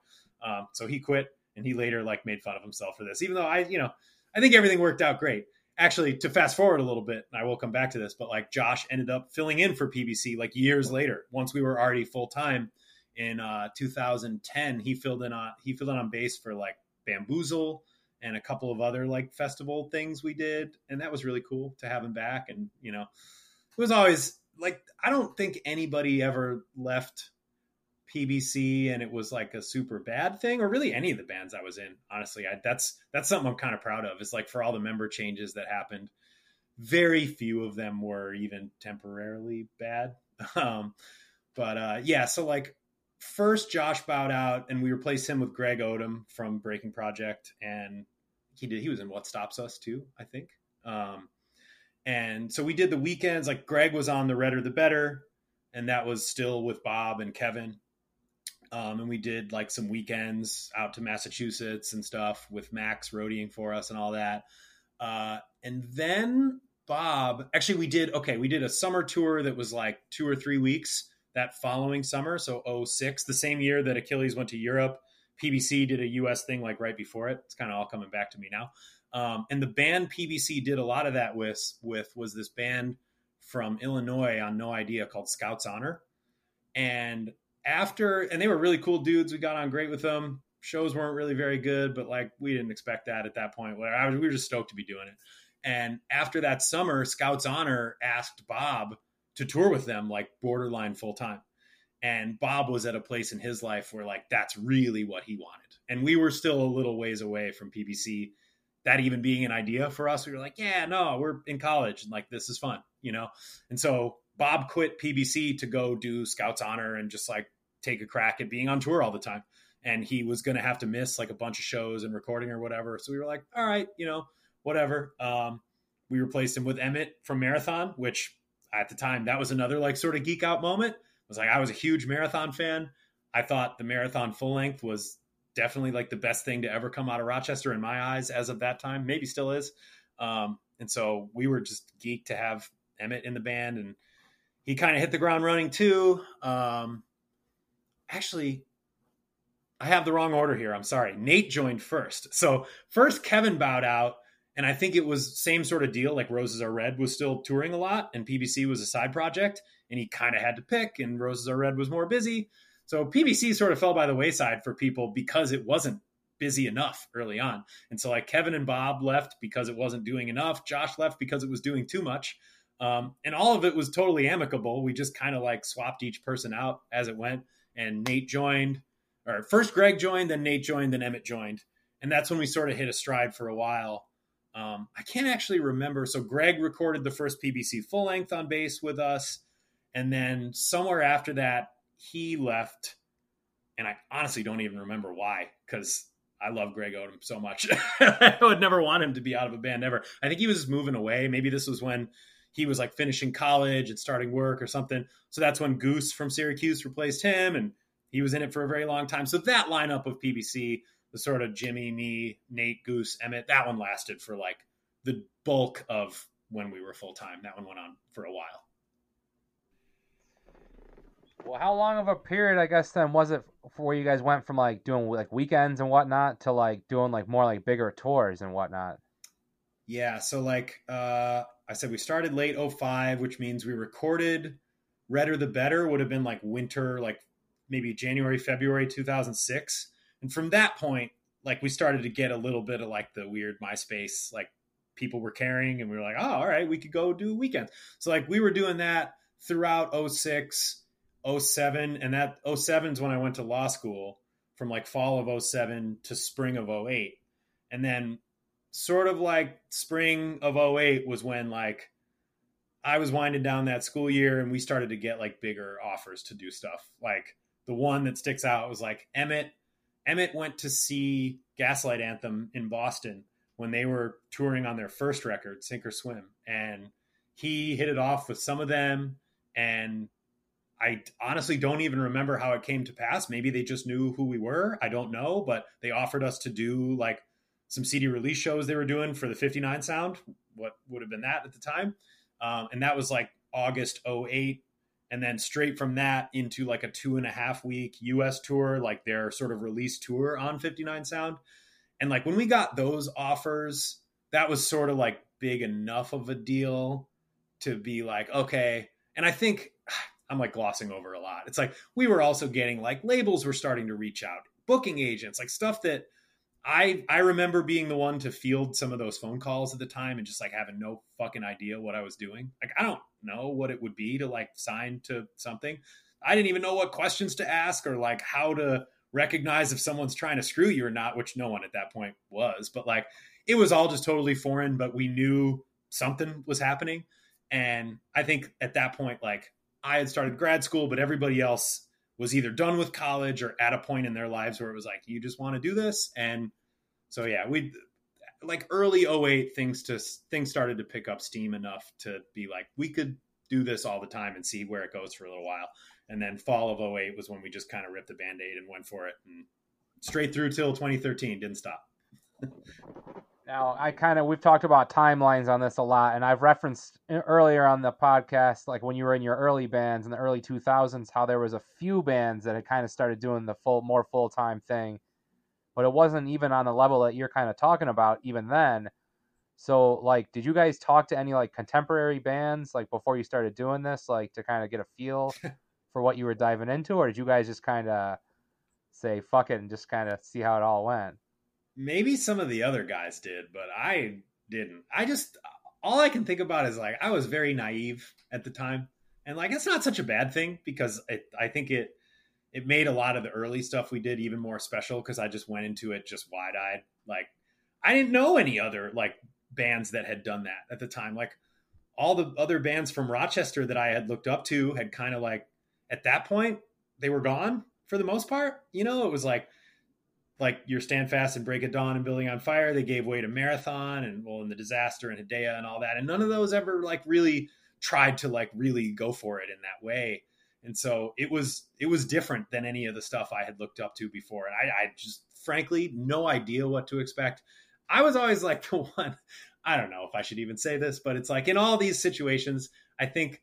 Um, so he quit, and he later like made fun of himself for this. Even though I, you know, I think everything worked out great. Actually, to fast forward a little bit, and I will come back to this, but like Josh ended up filling in for PBC like years later, once we were already full time in uh, 2010. He filled in on he filled in on bass for like Bamboozle and a couple of other like festival things we did and that was really cool to have him back and you know it was always like i don't think anybody ever left pbc and it was like a super bad thing or really any of the bands i was in honestly I, that's that's something i'm kind of proud of is like for all the member changes that happened very few of them were even temporarily bad um but uh yeah so like first josh bowed out and we replaced him with greg odom from breaking project and he did he was in what stops us too i think. Um and so we did the weekends like greg was on the redder the better and that was still with bob and kevin. Um, and we did like some weekends out to massachusetts and stuff with max roadieing for us and all that. Uh, and then bob actually we did okay we did a summer tour that was like two or three weeks that following summer so 06 the same year that achilles went to europe PBC did a US thing like right before it. It's kind of all coming back to me now. Um, and the band PBC did a lot of that with with was this band from Illinois on No Idea called Scouts Honor. And after and they were really cool dudes. We got on great with them. Shows weren't really very good, but like we didn't expect that at that point. Where I was, we were just stoked to be doing it. And after that summer, Scouts Honor asked Bob to tour with them like borderline full time and Bob was at a place in his life where like that's really what he wanted. And we were still a little ways away from PBC. That even being an idea for us, we were like, yeah, no, we're in college and like this is fun, you know. And so Bob quit PBC to go do Scouts Honor and just like take a crack at being on tour all the time. And he was going to have to miss like a bunch of shows and recording or whatever. So we were like, all right, you know, whatever. Um, we replaced him with Emmett from Marathon, which at the time that was another like sort of geek out moment was like I was a huge marathon fan. I thought the marathon full length was definitely like the best thing to ever come out of Rochester in my eyes as of that time. Maybe still is. Um, and so we were just geeked to have Emmett in the band, and he kind of hit the ground running too. Um, actually, I have the wrong order here. I'm sorry. Nate joined first. So first Kevin bowed out, and I think it was same sort of deal. Like Roses Are Red was still touring a lot, and PBC was a side project and he kind of had to pick, and Roses Are Red was more busy. So PBC sort of fell by the wayside for people because it wasn't busy enough early on. And so like Kevin and Bob left because it wasn't doing enough. Josh left because it was doing too much. Um, and all of it was totally amicable. We just kind of like swapped each person out as it went. And Nate joined, or first Greg joined, then Nate joined, then Emmett joined. And that's when we sort of hit a stride for a while. Um, I can't actually remember. So Greg recorded the first PBC full length on bass with us. And then somewhere after that, he left. And I honestly don't even remember why, because I love Greg Odom so much. I would never want him to be out of a band ever. I think he was moving away. Maybe this was when he was like finishing college and starting work or something. So that's when Goose from Syracuse replaced him, and he was in it for a very long time. So that lineup of PBC, the sort of Jimmy, me, Nate, Goose, Emmett, that one lasted for like the bulk of when we were full time. That one went on for a while. Well, how long of a period, I guess, then was it for where you guys went from like doing like weekends and whatnot to like doing like more like bigger tours and whatnot? Yeah, so like uh I said we started late 05, which means we recorded Redder the Better would have been like winter like maybe January, February 2006. And from that point, like we started to get a little bit of like the weird MySpace like people were carrying and we were like, "Oh, all right, we could go do weekends." So like we were doing that throughout 06 07 and that 07 is when I went to law school from like fall of 07 to spring of 08. And then sort of like spring of 08 was when like I was winding down that school year and we started to get like bigger offers to do stuff. Like the one that sticks out was like Emmett Emmett went to see Gaslight Anthem in Boston when they were touring on their first record, Sink or Swim. And he hit it off with some of them and I honestly don't even remember how it came to pass. Maybe they just knew who we were. I don't know, but they offered us to do like some CD release shows they were doing for the 59 sound, what would have been that at the time. Um, and that was like August 08. And then straight from that into like a two and a half week US tour, like their sort of release tour on 59 sound. And like when we got those offers, that was sort of like big enough of a deal to be like, okay. And I think I'm like glossing over a lot. It's like we were also getting like labels were starting to reach out, booking agents, like stuff that I I remember being the one to field some of those phone calls at the time and just like having no fucking idea what I was doing. Like I don't know what it would be to like sign to something. I didn't even know what questions to ask or like how to recognize if someone's trying to screw you or not, which no one at that point was. But like it was all just totally foreign, but we knew something was happening. And I think at that point, like I had started grad school, but everybody else was either done with college or at a point in their lives where it was like, you just want to do this. And so, yeah, we like early 08 things to things started to pick up steam enough to be like, we could do this all the time and see where it goes for a little while. And then fall of 08 was when we just kind of ripped the band aid and went for it and straight through till 2013, didn't stop. Now, I kind of we've talked about timelines on this a lot, and I've referenced eh, earlier on the podcast, like when you were in your early bands in the early 2000s, how there was a few bands that had kind of started doing the full, more full time thing, but it wasn't even on the level that you're kind of talking about even then. So, like, did you guys talk to any like contemporary bands like before you started doing this, like to kind of get a feel for what you were diving into, or did you guys just kind of say fuck it and just kind of see how it all went? Maybe some of the other guys did, but I didn't. I just all I can think about is like I was very naive at the time, and like it's not such a bad thing because it, I think it it made a lot of the early stuff we did even more special because I just went into it just wide eyed. Like I didn't know any other like bands that had done that at the time. Like all the other bands from Rochester that I had looked up to had kind of like at that point they were gone for the most part. You know, it was like like your Standfast and Break of Dawn and Building on Fire, they gave way to Marathon and well, in the Disaster and Hedaya and all that, and none of those ever like really tried to like really go for it in that way. And so it was it was different than any of the stuff I had looked up to before, and I, I just frankly no idea what to expect. I was always like the one. I don't know if I should even say this, but it's like in all these situations, I think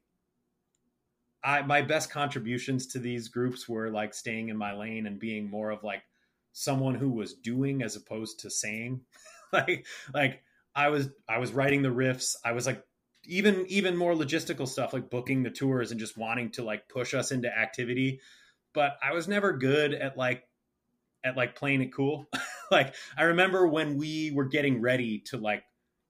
I my best contributions to these groups were like staying in my lane and being more of like someone who was doing as opposed to saying. Like like i was i was writing the riffs. I was like even even more logistical stuff like booking the tours and just wanting to like push us into activity. But i was never good at like at like playing it cool. Like i remember when we were getting ready to like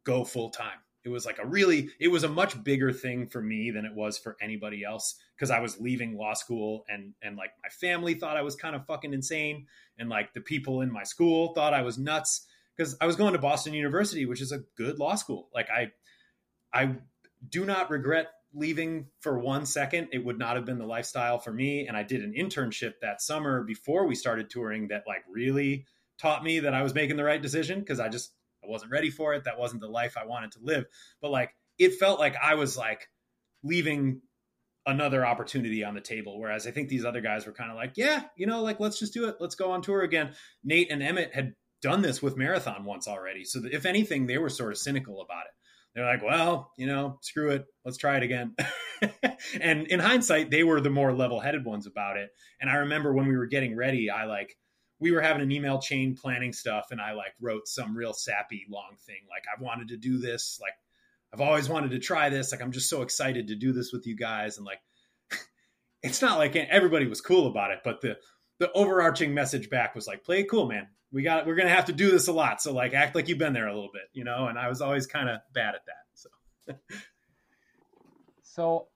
go full time it was like a really it was a much bigger thing for me than it was for anybody else because I was leaving law school and and like my family thought I was kind of fucking insane and like the people in my school thought I was nuts because I was going to Boston University which is a good law school. Like I I do not regret leaving for one second. It would not have been the lifestyle for me and I did an internship that summer before we started touring that like really taught me that I was making the right decision because I just wasn't ready for it. That wasn't the life I wanted to live. But like it felt like I was like leaving another opportunity on the table. Whereas I think these other guys were kind of like, yeah, you know, like let's just do it. Let's go on tour again. Nate and Emmett had done this with Marathon once already. So if anything, they were sort of cynical about it. they're like, well, you know, screw it, let's try it again. and in hindsight, they were the more level-headed ones about it. And I remember when we were getting ready, I like we were having an email chain planning stuff, and I like wrote some real sappy long thing like I've wanted to do this, like I've always wanted to try this, like I'm just so excited to do this with you guys, and like it's not like everybody was cool about it, but the the overarching message back was like, play it cool, man. We got we're gonna have to do this a lot. So like act like you've been there a little bit, you know, and I was always kind of bad at that. So So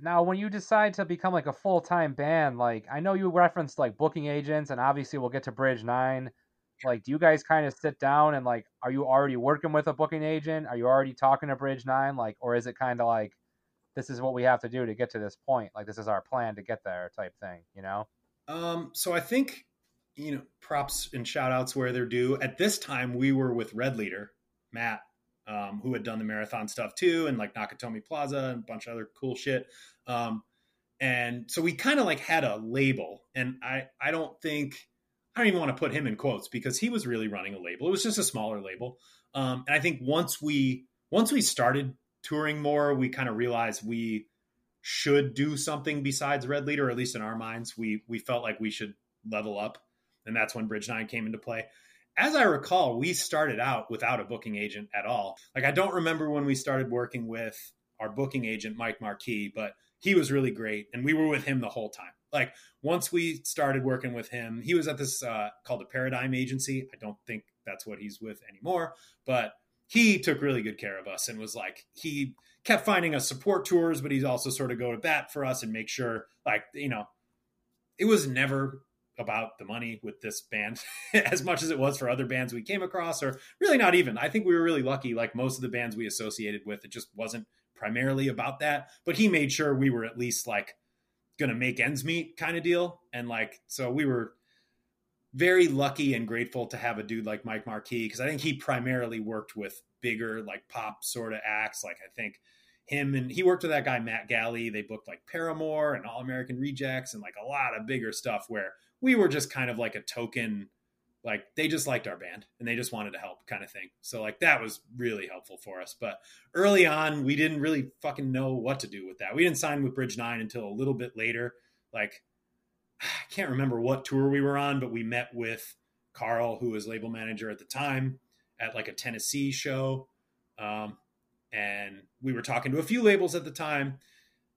now when you decide to become like a full time band, like I know you referenced like booking agents and obviously we'll get to Bridge Nine. Like, do you guys kind of sit down and like are you already working with a booking agent? Are you already talking to Bridge Nine? Like, or is it kind of like this is what we have to do to get to this point? Like this is our plan to get there type thing, you know? Um, so I think, you know, props and shout outs where they're due. At this time, we were with Red Leader, Matt, um, who had done the marathon stuff too, and like Nakatomi Plaza and a bunch of other cool shit. Um, and so we kind of like had a label, and I, I don't think, I don't even want to put him in quotes because he was really running a label. It was just a smaller label. Um, and I think once we, once we started touring more, we kind of realized we, should do something besides Red Leader, or at least in our minds, we we felt like we should level up, and that's when Bridge Nine came into play. As I recall, we started out without a booking agent at all. Like I don't remember when we started working with our booking agent Mike Marquis, but he was really great, and we were with him the whole time. Like once we started working with him, he was at this uh, called a Paradigm Agency. I don't think that's what he's with anymore, but he took really good care of us and was like he kept finding us support tours, but he's also sort of go to bat for us and make sure, like, you know, it was never about the money with this band as much as it was for other bands we came across, or really not even. I think we were really lucky, like most of the bands we associated with, it just wasn't primarily about that. But he made sure we were at least like to make ends meet kind of deal. And like, so we were very lucky and grateful to have a dude like Mike Marquis because I think he primarily worked with bigger, like pop sort of acts. Like, I think him and he worked with that guy Matt Galle. They booked like Paramore and All American Rejects and like a lot of bigger stuff where we were just kind of like a token like they just liked our band and they just wanted to help kind of thing. So like that was really helpful for us. But early on, we didn't really fucking know what to do with that. We didn't sign with Bridge 9 until a little bit later. Like I can't remember what tour we were on, but we met with Carl, who was label manager at the time, at like a Tennessee show. Um, and we were talking to a few labels at the time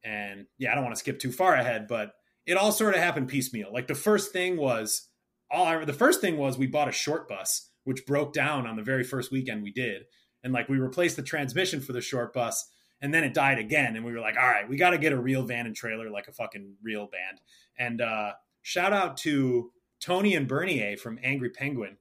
and yeah i don't want to skip too far ahead but it all sort of happened piecemeal. Like the first thing was all I, the first thing was we bought a short bus which broke down on the very first weekend we did. And like we replaced the transmission for the short bus and then it died again. And we were like all right we got to get a real van and trailer like a fucking real band. And uh shout out to tony and bernier from angry penguin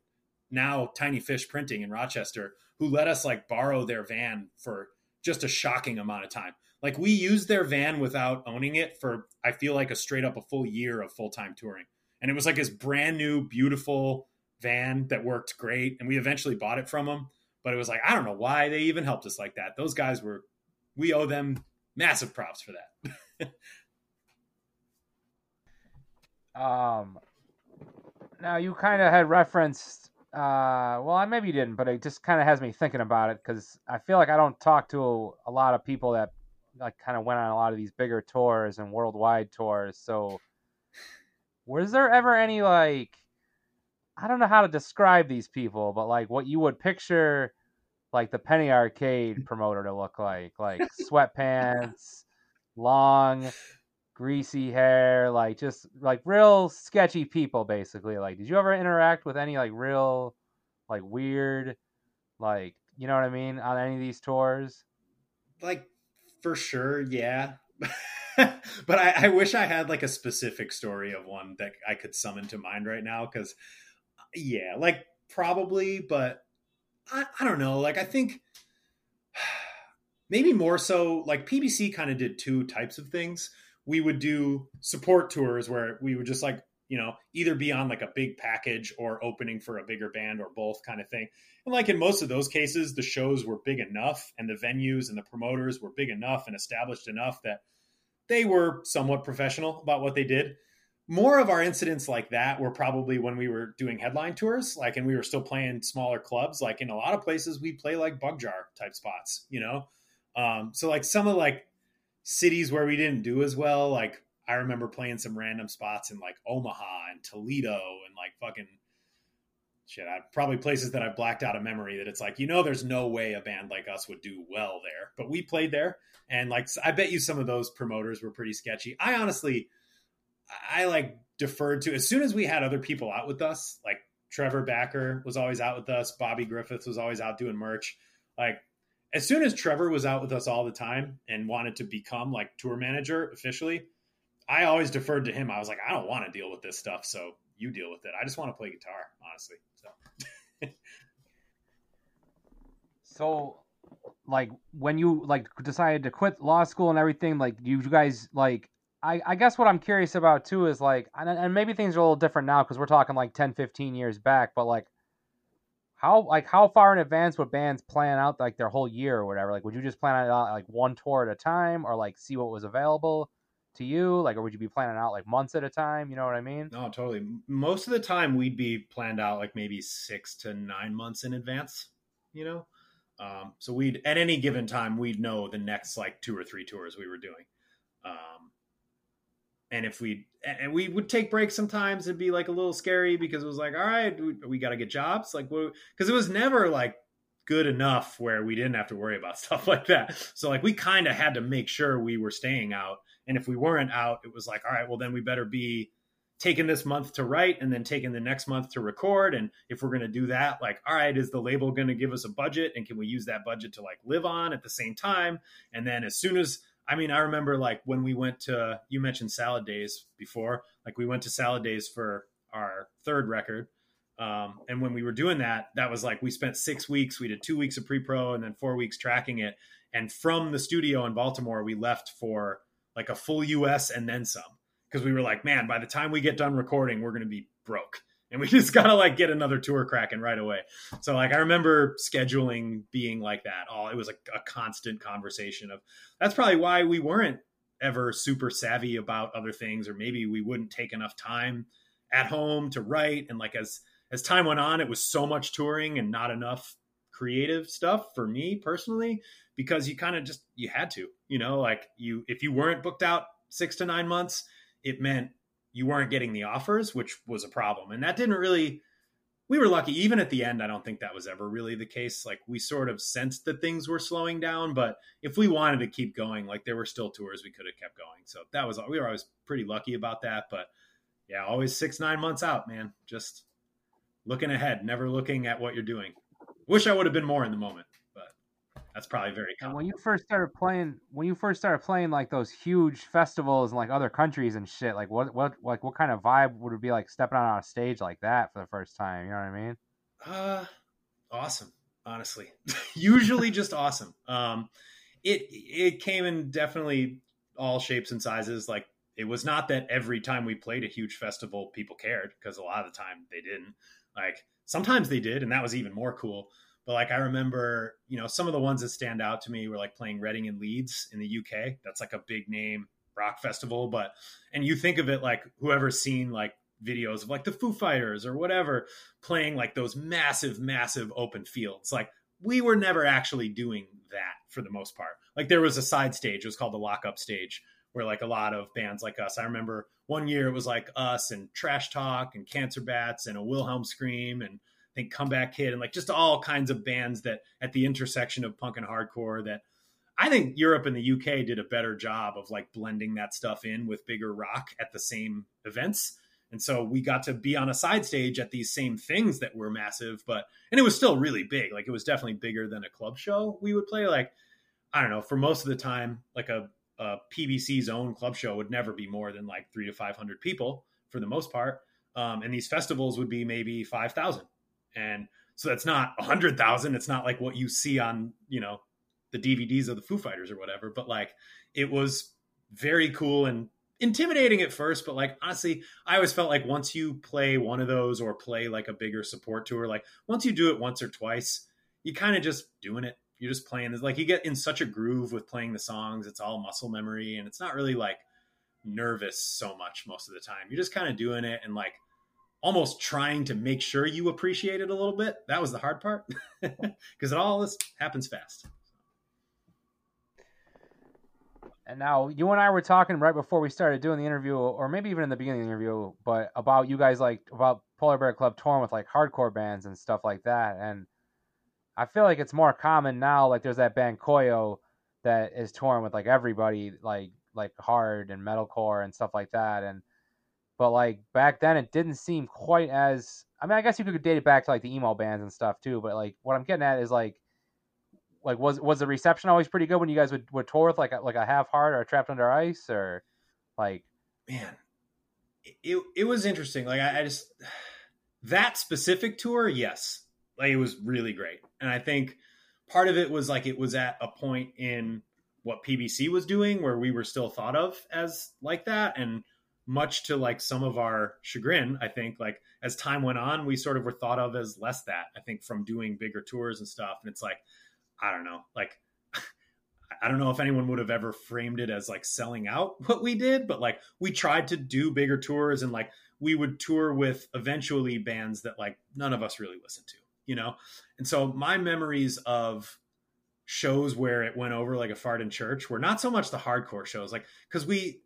now tiny fish printing in rochester who let us like borrow their van for just a shocking amount of time. Like we used their van without owning it for I feel like a straight up a full year of full time touring. And it was like this brand new, beautiful van that worked great. And we eventually bought it from them. But it was like, I don't know why they even helped us like that. Those guys were, we owe them massive props for that. um, now you kind of had referenced uh, well, maybe you didn't, but it just kind of has me thinking about it because I feel like I don't talk to a, lot of people that like kind of went on a lot of these bigger tours and worldwide tours. So, was there ever any like I don't know how to describe these people, but like what you would picture like the Penny Arcade promoter to look like, like sweatpants, long, greasy hair, like just like real sketchy people basically. Like did you ever interact with any like real like weird like you know what I mean on any of these tours? Like for sure, yeah. but I, I, wish I had like a specific story of one that I could summon to mind right now because yeah, like probably, but I, I don't know. Like I think maybe more so like PBC kind of did two types of things we would do support tours where we would just like you know either be on like a big package or opening for a bigger band or both kind of thing and like in most of those cases the shows were big enough and the venues and the promoters were big enough and established enough that they were somewhat professional about what they did more of our incidents like that were probably when we were doing headline tours, like, and we were still playing smaller clubs. Like in a lot of places, we play like bug jar type spots, you know. Um, so like some of like cities where we didn't do as well, like I remember playing some random spots in like Omaha and Toledo and like fucking shit. I probably places that I've blacked out of memory that it's like, you know, there's no way a band like us would do well there, but we played there. And like, I bet you some of those promoters were pretty sketchy. I honestly, I like deferred to as soon as we had other people out with us, like Trevor Backer was always out with us. Bobby Griffiths was always out doing merch. Like as soon as Trevor was out with us all the time and wanted to become like tour manager officially, I always deferred to him. I was like, I don't want to deal with this stuff, so you deal with it. I just want to play guitar, honestly. So, so like when you like decided to quit law school and everything, like you guys like I, I guess what I'm curious about too is like, and, and maybe things are a little different now because we're talking like 10, 15 years back, but like, how like how far in advance would bands plan out like their whole year or whatever? Like, would you just plan out like one tour at a time, or like see what was available? To you? Like, or would you be planning out like months at a time? You know what I mean? No, totally. Most of the time, we'd be planned out like maybe six to nine months in advance. You know, um, so we'd at any given time we'd know the next like two or three tours we were doing. Um, and if we and we would take breaks sometimes, it'd be like a little scary because it was like, all right, we, we got to get jobs, like, because it was never like good enough where we didn't have to worry about stuff like that. So like we kind of had to make sure we were staying out and if we weren't out, it was like, all right, well, then we better be taking this month to write and then taking the next month to record. And if we're going to do that, like, all right, is the label going to give us a budget? And can we use that budget to like live on at the same time? And then as soon as, I mean, I remember like when we went to, you mentioned Salad Days before, like we went to Salad Days for our third record. Um, and when we were doing that, that was like we spent six weeks. We did two weeks of pre pro and then four weeks tracking it. And from the studio in Baltimore, we left for like a full US and then some because we were like, man, by the time we get done recording, we're going to be broke. And we just got to like get another tour cracking right away. So like I remember scheduling being like that. All it was like a constant conversation of that's probably why we weren't ever super savvy about other things or maybe we wouldn't take enough time at home to write and like as as time went on it was so much touring and not enough creative stuff for me personally because you kind of just you had to you know like you if you weren't booked out six to nine months it meant you weren't getting the offers which was a problem. And that didn't really we were lucky. Even at the end i don't think that was ever really the case. Like we sort of sensed that things were slowing down but if we wanted to keep going like there were still tours we could have kept going. So that was we were always pretty lucky about that. But yeah always six nine months out man. Just looking ahead never looking at what you're doing. Wish i would have been more in the moment that's probably very common. And when you first started playing, when you first started playing like those huge festivals in like other countries and shit, like what what like what kind of vibe would it be like stepping out on a stage like that for the first time? You know what I mean? Uh, awesome. Honestly, usually just awesome. Um, it it came in definitely all shapes and sizes. Like it was not that every time we played a huge festival people cared because a lot of the time they didn't. Like sometimes they did, and that was even more cool. But like I remember, you know, some of the ones that stand out to me were like playing Reading and Leeds in the UK. That's like a big name rock festival, but and you think of it like whoever's seen like videos of like the Foo Fighters or whatever playing like those massive, massive open fields. Like we were never actually doing that for the most part. Like there was a side stage, it was called the lockup stage, where like a lot of bands like us. I remember one year it was like us and Trash Talk and Cancer Bats and a Wilhelm Scream and think Comeback Kid and like just all kinds of bands that at the intersection of punk and hardcore that I think Europe and the UK did a better job of like blending that stuff in with bigger rock at the same events. And so we got to be on a side stage at these same things that were massive, but and it was still really big. Like it was definitely bigger than a club show we would play. Like, I don't know, for most of the time, like a, a PBC's own club show would never be more than like three to 500 people for the most part. Um, and these festivals would be maybe 5,000 and so that's not a hundred thousand. It's not like what you see on you know the DVDs of the Foo Fighters or whatever. But like it was very cool and intimidating at first. But like honestly, I always felt like once you play one of those or play like a bigger support tour, like once you do it once or twice, you kind of just doing it. You're just playing. It's like you get in such a groove with playing the songs. It's all muscle memory, and it's not really like nervous so much most of the time. You're just kind of doing it and like almost trying to make sure you appreciate it a little bit. That was the hard part because it all this happens fast. And now you and I were talking right before we started doing the interview, or maybe even in the beginning of the interview, but about you guys like about Polar Bear Club touring with like hardcore bands and stuff like that. And I feel like it's more common now. Like there's that band Koyo that is touring with like everybody, like like hard and metalcore and stuff like that. And but like back then, it didn't seem quite as. I mean, I guess you could date it back to like the emo bands and stuff too. But like what I'm getting at is like like was was the reception always pretty good when you guys would, would tour with like a, like a Have Heart or trapped under ice or like man it, it was interesting like I, I, just that specific tour yes like it was really great and i think part of it was like it was at a point in what pbc was doing where we were still thought of as like that and much to like some of our chagrin i think like as time went on we sort of were thought of as less that i think from doing bigger tours and stuff and it's like I don't know, like I don't know if anyone would have ever framed it as like selling out what we did, but like we tried to do bigger tours and like we would tour with eventually bands that like none of us really listened to, you know? And so my memories of shows where it went over like a fart in church were not so much the hardcore shows, like because we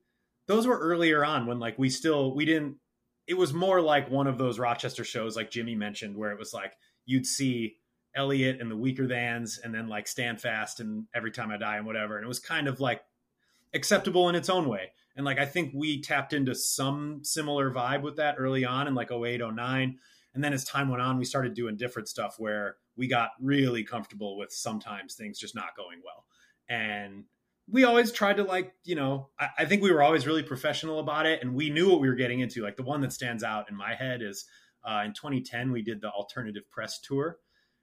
those were earlier on when like we still we didn't it was more like one of those Rochester shows like Jimmy mentioned where it was like you'd see Elliott and the Weakerthans, and then like Standfast and Every Time I Die and whatever. And it was kind of like acceptable in its own way. And like I think we tapped into some similar vibe with that early on in like 08, 09. And then as time went on, we started doing different stuff where we got really comfortable with sometimes things just not going well. And we always tried to like, you know, I, I think we were always really professional about it and we knew what we were getting into. Like the one that stands out in my head is uh, in 2010, we did the alternative press tour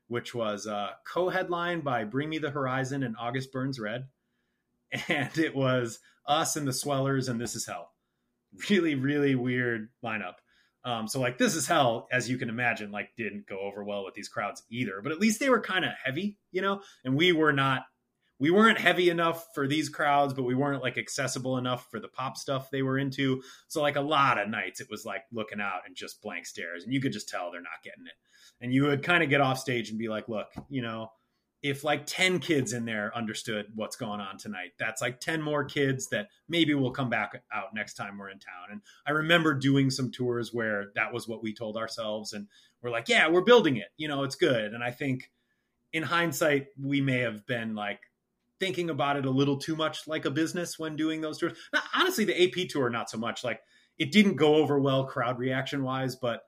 which was uh, co-headlined by Bring Me the Horizon and August Burns Red, and it was us and the Swellers and This Is Hell. Really, really weird lineup. Um, so like This Is Hell, as you can imagine, like didn't go over well with these crowds either. But at least they were kind of heavy, you know, and we were not. We weren't heavy enough for these crowds, but we weren't like accessible enough for the pop stuff they were into. So like a lot of nights, it was like looking out and just blank stares, and you could just tell they're not getting it and you would kind of get off stage and be like, look, you know, if like 10 kids in there understood what's going on tonight, that's like 10 more kids that maybe will come back out next time we're in town. And I remember doing some tours where that was what we told ourselves. And we're like, yeah, we're building it. You know, it's good. And I think in hindsight, we may have been like thinking about it a little too much like a business when doing those tours. Now, honestly, the AP tour, not so much. Like it didn't go over well crowd reaction wise, but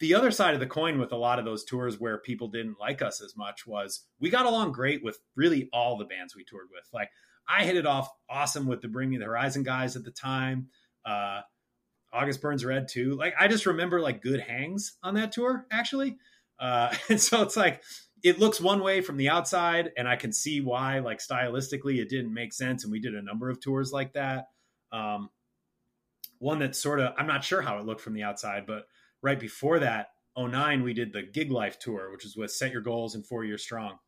the other side of the coin with a lot of those tours where people didn't like us as much was we got along great with really all the bands we toured with. Like I hit it off awesome with the Bring Me the Horizon guys at the time. Uh, August Burns Red too. Like I just remember like good hangs on that tour actually. Uh, and so it's like it looks one way from the outside, and I can see why like stylistically it didn't make sense. And we did a number of tours like that. Um, one that sort of I'm not sure how it looked from the outside, but right before that, 09, we did the Gig Life tour, which was with Set Your Goals and Four Years Strong,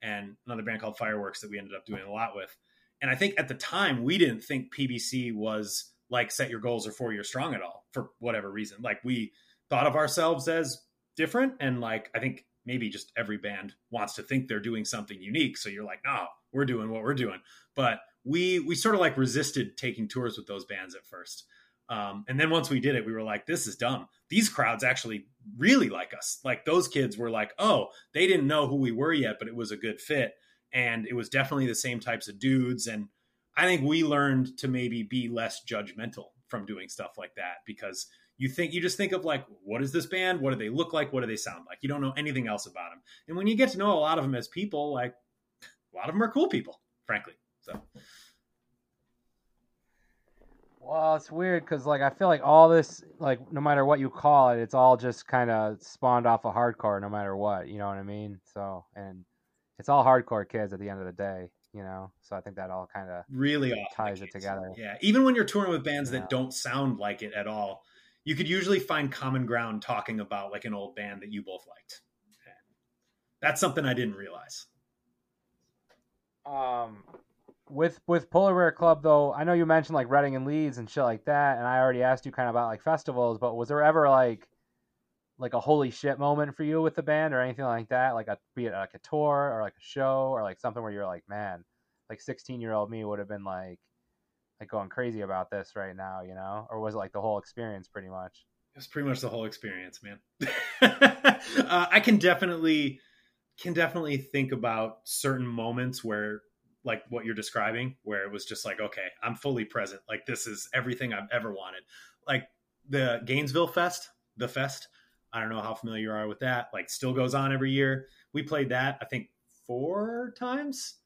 and another band called Fireworks that we ended up doing a lot with. And I think at the time we didn't think PBC was like Set Your Goals or Four Years Strong at all for whatever reason. Like we thought of ourselves as different, and like I think maybe just every band wants to think they're doing something unique. So you're like, no, we're doing what we're doing. But we we sort of like resisted taking tours with those bands at first. Um, and then once we did it, we were like, this is dumb. These crowds actually really like us. Like those kids were like, oh, they didn't know who we were yet, but it was a good fit. And it was definitely the same types of dudes. And I think we learned to maybe be less judgmental from doing stuff like that because you think you just think of like what is this band what do they look like what do they sound like you don't know anything else about them and when you get to know a lot of them as people like a lot of them are cool people frankly so well, it's weird because like I feel like all this, like no matter what you call it, it's all just kind of spawned off of hardcore, no matter what. You know what I mean? So, and it's all hardcore kids at the end of the day, you know. So I think that all kind of really ties it together. Yeah, even when you're touring with bands yeah. that don't sound like it at all, you could usually find common ground talking about like an old band that you both liked. That's something I didn't realize. Um, with with Polar Bear Club though, I know you mentioned like Reading and Leeds and shit like that, and I already asked you kind of about like festivals, but was there ever like like a holy shit moment for you with the band or anything like that? Like a be it like a tour or like a show or like something where you're like, man, like 16 year old me would have been like like going crazy about this right now, you know? Or was it like the whole experience pretty much? It's pretty much the whole experience, man. uh, I can definitely can definitely think about certain moments where like what you're describing where it was just like okay i'm fully present like this is everything i've ever wanted like the gainesville fest the fest i don't know how familiar you are with that like still goes on every year we played that i think four times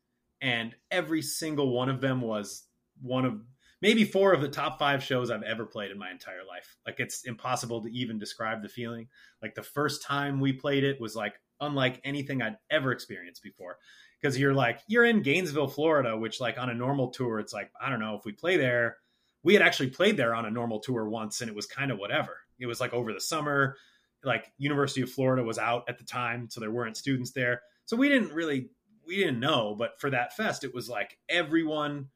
and every single one of them was one of maybe four of the top five shows I've ever played in my entire life. Like it's impossible to even describe the feeling. Like the first time we played it was like unlike anything I'd ever experienced before because you're like you're in Gainesville, Florida, which like on a normal tour, it's like I don't know if we play there. We had actually played there on a normal tour once, and it was kind of whatever. It was like over the summer, like University of Florida was out at the time, so there weren't students there, so we didn't really we didn't know. But for that fest, it was like everyone.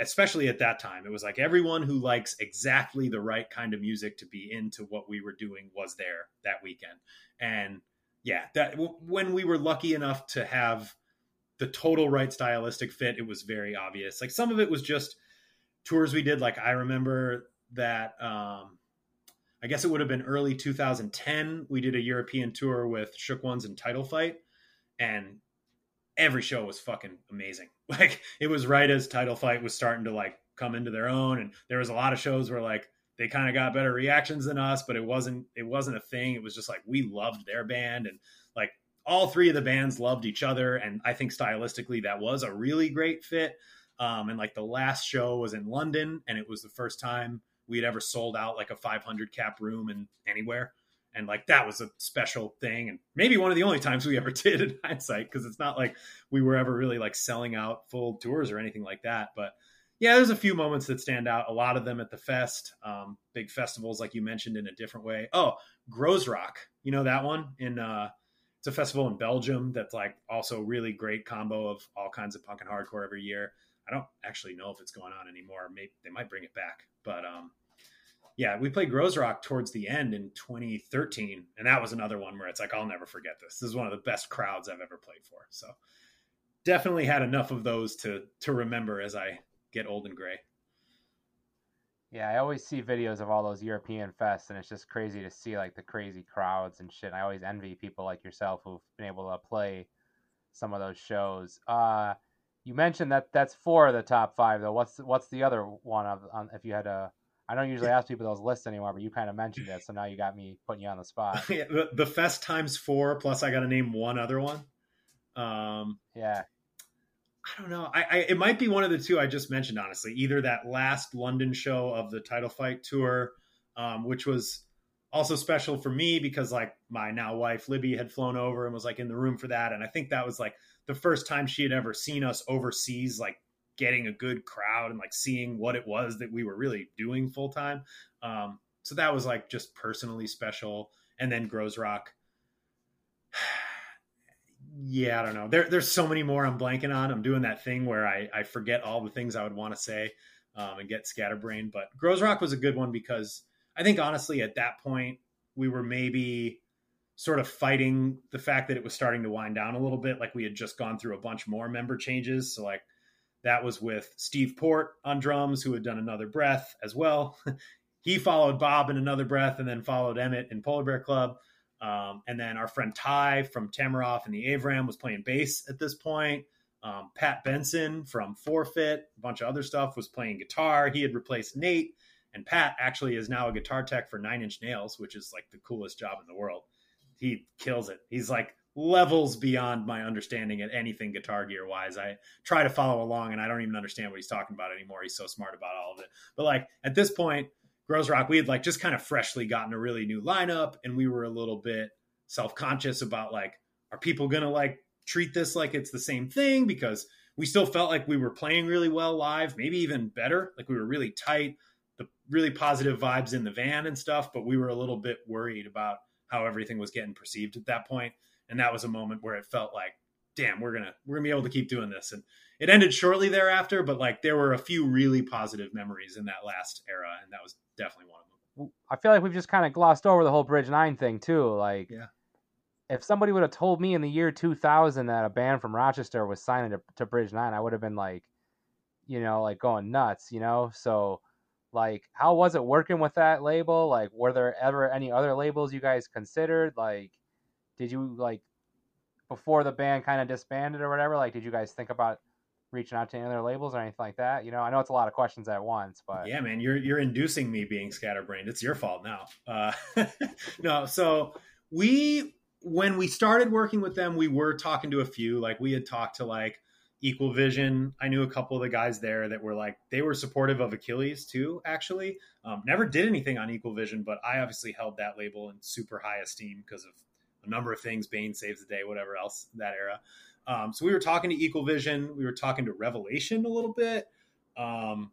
Especially at that time, it was like everyone who likes exactly the right kind of music to be into what we were doing was there that weekend. And yeah, that when we were lucky enough to have the total right stylistic fit, it was very obvious. Like some of it was just tours we did. Like I remember that um, I guess it would have been early 2010. We did a European tour with Shook Ones and Title Fight, and every show was fucking amazing. Like it was right as Title Fight was starting to like come into their own, and there was a lot of shows where like they kind of got better reactions than us, but it wasn't it wasn't a thing. It was just like we loved their band and like all three of the bands loved each other, and I think stylistically that was a really great fit. Um, and like the last show was in London, and it was the first time we had ever sold out like a 500 cap room in anywhere, and like that was a special thing, and maybe one of the only times we ever did in hindsight, because it's not like we were ever really like selling out full tours or anything like that, but yeah, there's a few moments that stand out. A lot of them at the fest, um, big festivals like you mentioned in a different way. Oh, Groezrock, you know that one in uh, it's a festival in Belgium that's like also really great combo of all kinds of punk and hardcore every year. I don't actually know if it's going on anymore. Maybe they might bring it back, but um, yeah, we played Groezrock towards the end in 2013, and that was another one where it's like I'll never forget this. This is one of the best crowds I've ever played for. So definitely had enough of those to to remember as I get old and gray. Yeah, I always see videos of all those European fests, and it's just crazy to see like the crazy crowds and shit. I always envy people like yourself who've been able to play some of those shows. Uh, you mentioned that that's four of the top five, though. What's what's the other one of if you had a? I don't usually ask people those lists anymore, but you kind of mentioned it, so now you got me putting you on the spot. yeah, the, the fest times four plus I got to name one other one. Um, yeah, I don't know. I, I, it might be one of the two I just mentioned. Honestly, either that last London show of the Title Fight tour, um, which was also special for me because like my now wife Libby had flown over and was like in the room for that, and I think that was like the first time she had ever seen us overseas, like getting a good crowd and like seeing what it was that we were really doing full time. Um, so that was like just personally special. And then Groezrock yeah, I don't know. There, there's so many more I'm blanking on. I'm doing that thing where I, I forget all the things I would want to say um, and get scatterbrained. But Groezrock was a good one because I think honestly at that point we were maybe sort of fighting the fact that it was starting to wind down a little bit. Like we had just gone through a bunch more member changes. So like that was with Steve Port on drums, who had done another breath as well. he followed Bob in another breath and then followed Emmett in Polar Bear Club. Um, and then our friend Ty from Tamaroff and the Avram was playing bass at this point. Um, Pat Benson from Forfeit, a bunch of other stuff, was playing guitar. He had replaced Nate, and Pat actually is now a guitar tech for Nine Inch Nails, which is like the coolest job in the world. He kills it. He's like levels beyond my understanding at anything guitar gear wise. I try to follow along, and I don't even understand what he's talking about anymore. He's so smart about all of it. But like at this point, Groezrock, we had like just kind of freshly gotten a really new lineup, and we were a little bit self conscious about like, are people gonna like treat this like it's the same thing? Because we still felt like we were playing really well live, maybe even better. Like we were really tight, the really positive vibes in the van and stuff, but we were a little bit worried about how everything was getting perceived at that point. And that was a moment where it felt like, damn, we're gonna we're gonna be able to keep doing this. And it ended shortly thereafter, but like there were a few really positive memories in that last era, and that was definitely one of them. I feel like we've just kind of glossed over the whole Bridge Nine thing too. Like, Yeah. if somebody would have told me in the year 2000 that a band from Rochester was signing to, to Bridge Nine, I would have been like, you know, like going nuts, you know. So, like, how was it working with that label? Like, were there ever any other labels you guys considered? Like, did you like before the band kind of disbanded or whatever? Like, did you guys think about reaching out to any other labels or anything like that? You know, I know it's a lot of questions at once, but Yeah, man, you're you're inducing me being scatterbrained. It's your fault now. Uh, no, so we when we started working with them, we were talking to a few. Like we had talked to like Equal Vision. I knew a couple of the guys there that were like they were supportive of Achilles too. Actually, um, never did anything on Equal Vision, but I obviously held that label in super high esteem because of a number of things. Bane saves the day, whatever else that era. Um, so we were talking to Equal Vision. We were talking to Revelation a little bit. Um,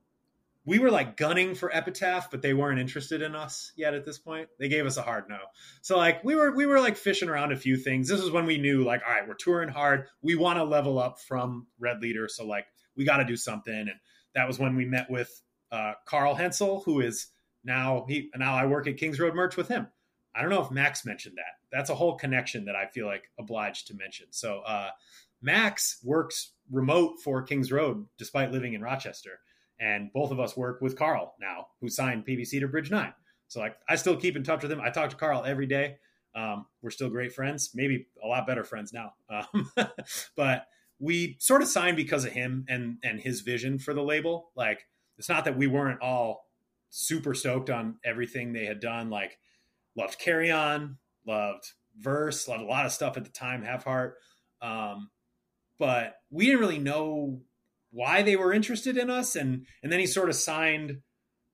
we were like gunning for Epitaph, but they weren't interested in us yet at this point. They gave us a hard no. So like we were we were like fishing around a few things. This is when we knew like all right, we're touring hard. We want to level up from Red Leader, so like we got to do something. And that was when we met with uh, Carl Hensel, who is now he now I work at Kings Road Merch with him. I don't know if Max mentioned that. That's a whole connection that I feel like obliged to mention. So uh, Max works remote for Kings Road despite living in Rochester and both of us work with Carl now, who signed PBC to Bridge Nine. So like, I still keep in touch with him. I talk to Carl every day. Um, we're still great friends, maybe a lot better friends now. Um, but we sort of signed because of him and and his vision for the label. Like, it's not that we weren't all super stoked on everything they had done. Like, loved Carry On, loved Verse, loved a lot of stuff at the time. Have Heart. Um, but we didn't really know why they were interested in us and and then he sort of signed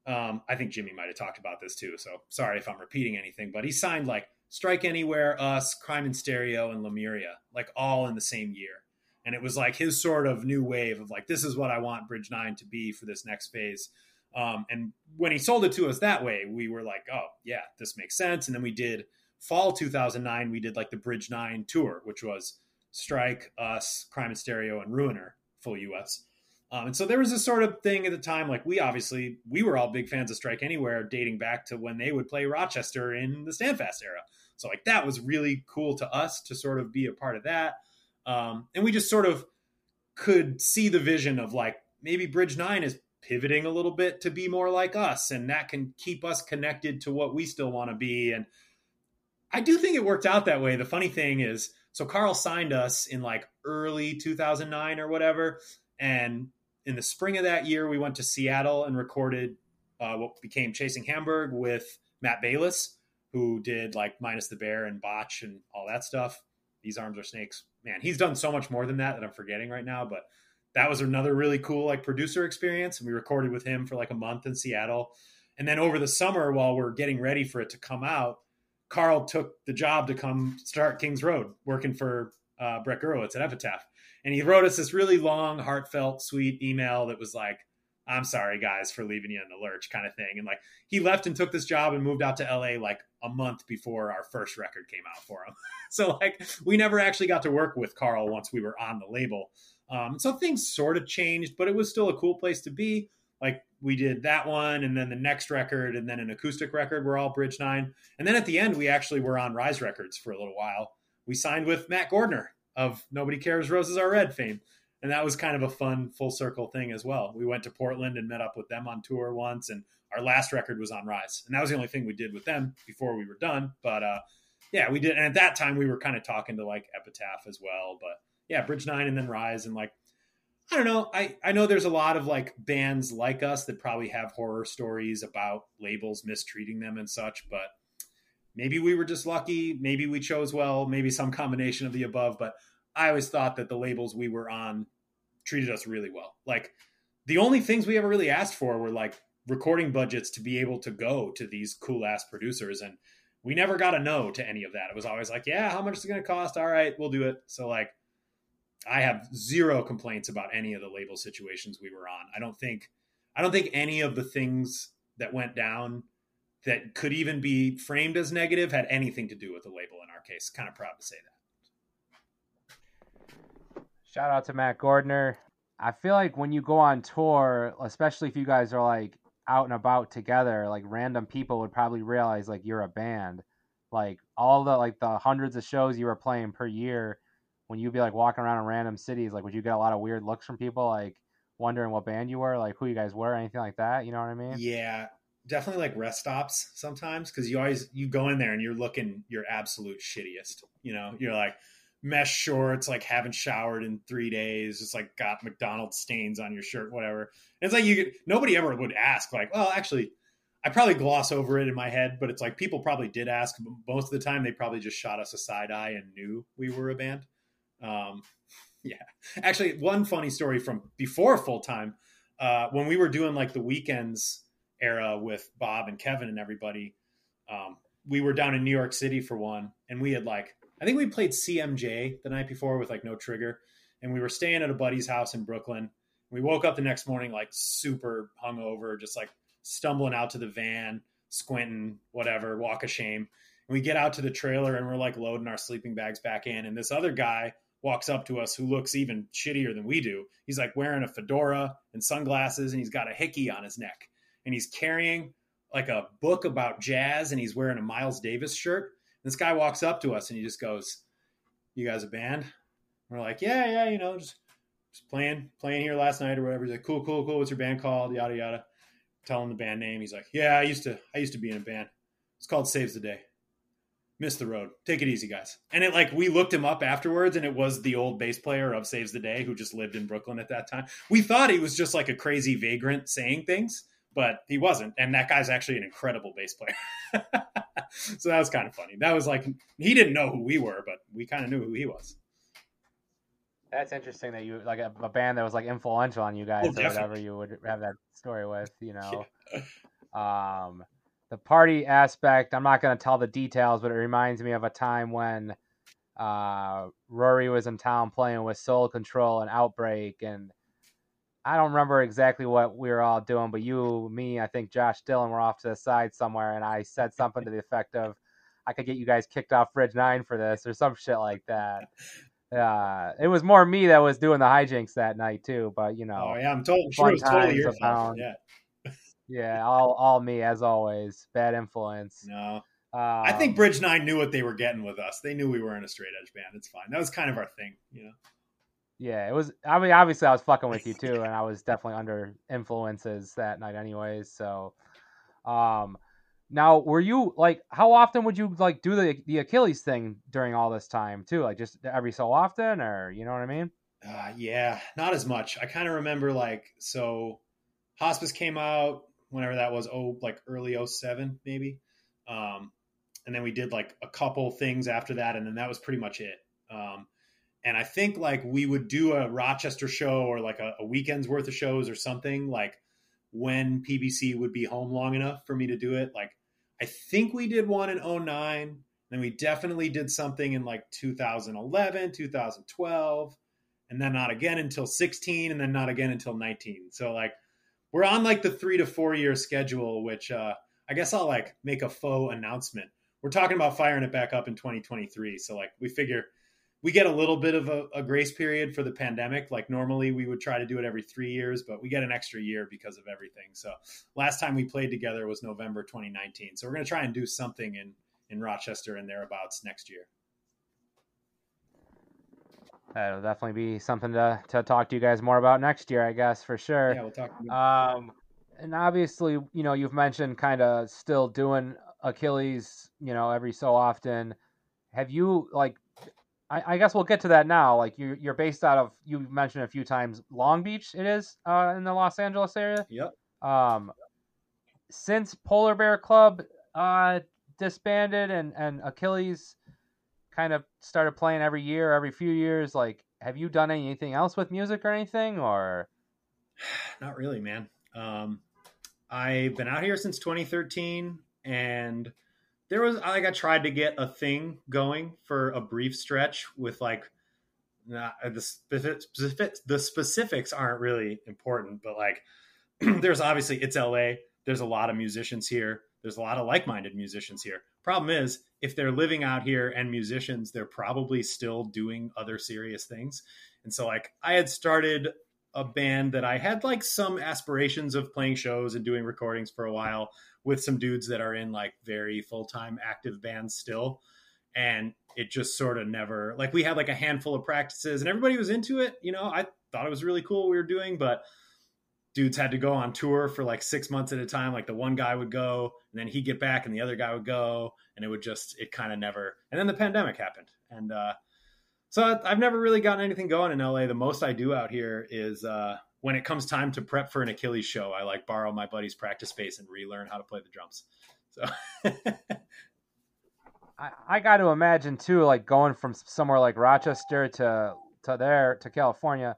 um i think jimmy might have talked about this too so sorry if i'm repeating anything but he signed like strike anywhere us crime in stereo and lemuria like all in the same year and it was like his sort of new wave of like this is what i want bridge nine to be for this next phase um and when he sold it to us that way we were like oh yeah this makes sense and then we did fall 2009 we did like the bridge nine tour which was strike us crime in stereo and ruiner full US. Um, and so there was this sort of thing at the time, like we obviously we were all big fans of Strike Anywhere, dating back to when they would play Rochester in the Standfast era. So like that was really cool to us to sort of be a part of that, um, and we just sort of could see the vision of like maybe Bridge Nine is pivoting a little bit to be more like us, and that can keep us connected to what we still want to be. And I do think it worked out that way. The funny thing is so Carl signed us in like early 2009 or whatever. And in the spring of that year, we went to Seattle and recorded uh, what became Chasing Hamburg with Matt Bayles, who did like Minus the Bear and Botch and all that stuff. These Arms Are Snakes. Man, he's done so much more than that that I'm forgetting right now. But that was another really cool like producer experience. And we recorded with him for like a month in Seattle. And then over the summer, while we're getting ready for it to come out, Carl took the job to come start Kings Road, working for uh, Brett Gurewitz at Epitaph. And he wrote us this really long, heartfelt, sweet email that was like, I'm sorry, guys, for leaving you in the lurch, kind of thing. And like, he left and took this job and moved out to LA like a month before our first record came out for him. so, like, we never actually got to work with Carl once we were on the label. Um, so things sort of changed, but it was still a cool place to be. Like we did that one and then the next record and then an acoustic record. We're all bridge nine. And then at the end we actually were on rise records for a little while. We signed with matt gordner of nobody cares roses are red fame. And that was kind of a fun full circle thing as well. We went to portland and met up with them on tour once and our last record was on rise. And that was the only thing we did with them before we were done. But uh yeah we did. And at that time we were kind of talking to like epitaph as well but yeah bridge nine and then rise and like I don't know. I, I know there's a lot of like bands like us that probably have horror stories about labels mistreating them and such, but maybe we were just lucky. Maybe we chose well, maybe some combination of the above. But I always thought that the labels we were on treated us really well. Like the only things we ever really asked for were like recording budgets to be able to go to these cool ass producers. And we never got a no to any of that. It was always like, yeah, how much is it going to cost? All right, we'll do it. So like, I have zero complaints about any of the label situations we were on. I don't think I don't think any of the things that went down that could even be framed as negative had anything to do with the label in our case. Kind of proud to say that. Shout out to Matt Gordner. I feel like when you go on tour, especially if you guys are like out and about together, like random people would probably realize like you're a band. Like all the like the hundreds of shows you were playing per year, when you'd be like walking around in random cities, like would you get a lot of weird looks from people like wondering what band you were, like who you guys were, anything like that? You know what I mean? Yeah, definitely like rest stops sometimes because you always you go in there and you're looking your absolute shittiest. You know, you're like mesh shorts, like haven't showered in three days, just like got McDonald's stains on your shirt, whatever. And it's like you nobody ever would ask, like, well, actually, I probably gloss over it in my head, but it's like people probably did ask. Most of the time, they probably just shot us a side eye and knew we were a band. Um, yeah, actually, one funny story from before full time uh, when we were doing like the weekends era with Bob and Kevin and everybody. Um, we were down in New York City for one, and we had like I think we played CMJ the night before with like no trigger, and we were staying at a buddy's house in Brooklyn. We woke up the next morning like super hungover, just like stumbling out to the van, squinting, whatever, walk of shame. And we get out to the trailer and we're like loading our sleeping bags back in, and this other guy walks up to us who looks even shittier than we do. He's like wearing a fedora and sunglasses, and he's got a hickey on his neck, and he's carrying like a book about jazz, and he's wearing a Miles Davis shirt. This guy walks up to us and he just goes, "You guys a band?" We're like, "Yeah, yeah, you know, just, just playing, playing here last night or whatever." He's like, "Cool, cool, cool. What's your band called?" Yada yada. Tell him the band name. He's like, "Yeah, I used to, I used to be in a band. It's called Saves the Day." Miss the road. Take it easy, guys. And it like we looked him up afterwards, and it was the old bass player of Saves the Day who just lived in Brooklyn at that time. We thought he was just like a crazy vagrant saying things, but he wasn't. And that guy's actually an incredible bass player. so that was kind of funny. That was like he didn't know who we were, but we kind of knew who he was. That's interesting that you like a, a band that was like influential on you guys Oh, or whatever you would have that story with, you know. Um, the party aspect, I'm not going to tell the details, but it reminds me of a time when uh, Rory was in town playing with Soul Control and Outbreak, and I don't remember exactly what we were all doing, but you, me, I think Josh Dillon were off to the side somewhere, and I said something to the effect of, "I could get you guys kicked off Bridge Nine for this," or some shit like that. Uh, it was more me that was doing the hijinks that night too, but you know, Oh yeah, I'm totally sure it was totally your fault. Yeah, yeah, all all me as always. Bad influence. no, Um, I think Bridge Nine knew what they were getting with us. They knew we were in a straight edge band. It's fine. That was kind of our thing, you know. Yeah, it was. I mean, obviously, I was fucking with you too, and I was definitely under influences that night, anyways. So, um, now were you like, how often would you like do the the Achilles thing during all this time too? Like just every so often, or you know what I mean? Uh, yeah, not as much. I kind of remember like so, hospice came out whenever that was. Oh, like early 07 maybe. Um, and then we did like a couple things after that, and then that was pretty much it. Um, and I think like we would do a Rochester show or like a, a weekend's worth of shows or something like when PBC would be home long enough for me to do it. Like I think we did one in 09. Then we definitely did something in like 2011, 2012 and then not again until 16 and then not again until 19 so like we're on like the three to four year schedule which uh i guess i'll like make a faux announcement. We're talking about firing it back up in 2023 so like we figure we get a little bit of a, a grace period for the pandemic. Like normally we would try to do it every three years but we get an extra year because of everything. So last time we played together was november 2019 so we're going to try and do something in in rochester and thereabouts next year That'll definitely be something to to talk to you guys more about next year, I guess for sure. yeah we'll talk Um, and obviously, you know, you've mentioned kind of still doing Achilles, you know, every so often. Have you like? I, I guess we'll get to that now. Like you, you're based out of you mentioned a few times Long Beach. It is uh, in the Los Angeles area. yep Um, since Polar Bear Club uh disbanded and and Achilles kind of started playing every year, every few years, like have you done anything else with music or anything or? Not really, man. Um, I've been out here since 2013, and there was like I tried to get a thing going for a brief stretch with like not, the specific, the specifics aren't really important, but like there's obviously it's LA. There's a lot of musicians here. There's a lot of like-minded musicians here. Problem is, if they're living out here and musicians, they're probably still doing other serious things. And so, like, I had started a band that I had like some aspirations of playing shows and doing recordings for a while with some dudes that are in like very full time active bands still. And it just sort of never like we had like a handful of practices and everybody was into it. You know, I thought it was really cool what we were doing, but dudes had to go on tour for like six months at a time. Like the one guy would go and then he'd get back and the other guy would go. And it would just, it kind of never, and then the pandemic happened. And, uh, so I've never really gotten anything going in LA. The most I do out here is, uh, when it comes time to prep for an Achilles show, I like borrow my buddy's practice space and relearn how to play the drums. So I, I got to imagine too, like going from somewhere like Rochester to to there to California,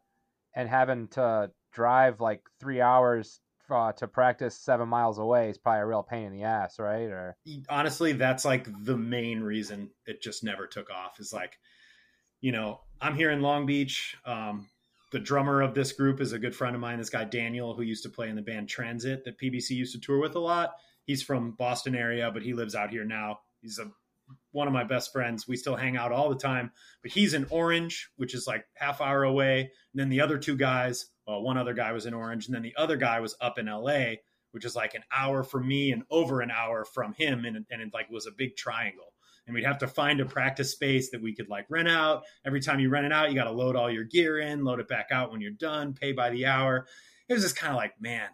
and having to drive like three hours uh, to practice seven miles away is probably a real pain in the ass, right? Or honestly, that's like the main reason it just never took off. Is like, you know, I'm here in Long Beach. Um, the drummer of this group is a good friend of mine. This guy Daniel, who used to play in the band Transit that PBC used to tour with a lot. He's from Boston area, but he lives out here now. He's a one of my best friends. We still hang out all the time, but he's in Orange, which is like half hour away. And then the other two guys, well, one other guy was in Orange, and then the other guy was up in LA, which is like an hour from me and over an hour from him, and, and it like was a big triangle. And we'd have to find a practice space that we could like rent out. Every time you rent it out, you got to load all your gear in, load it back out when you're done, pay by the hour. It was just kind of like, man,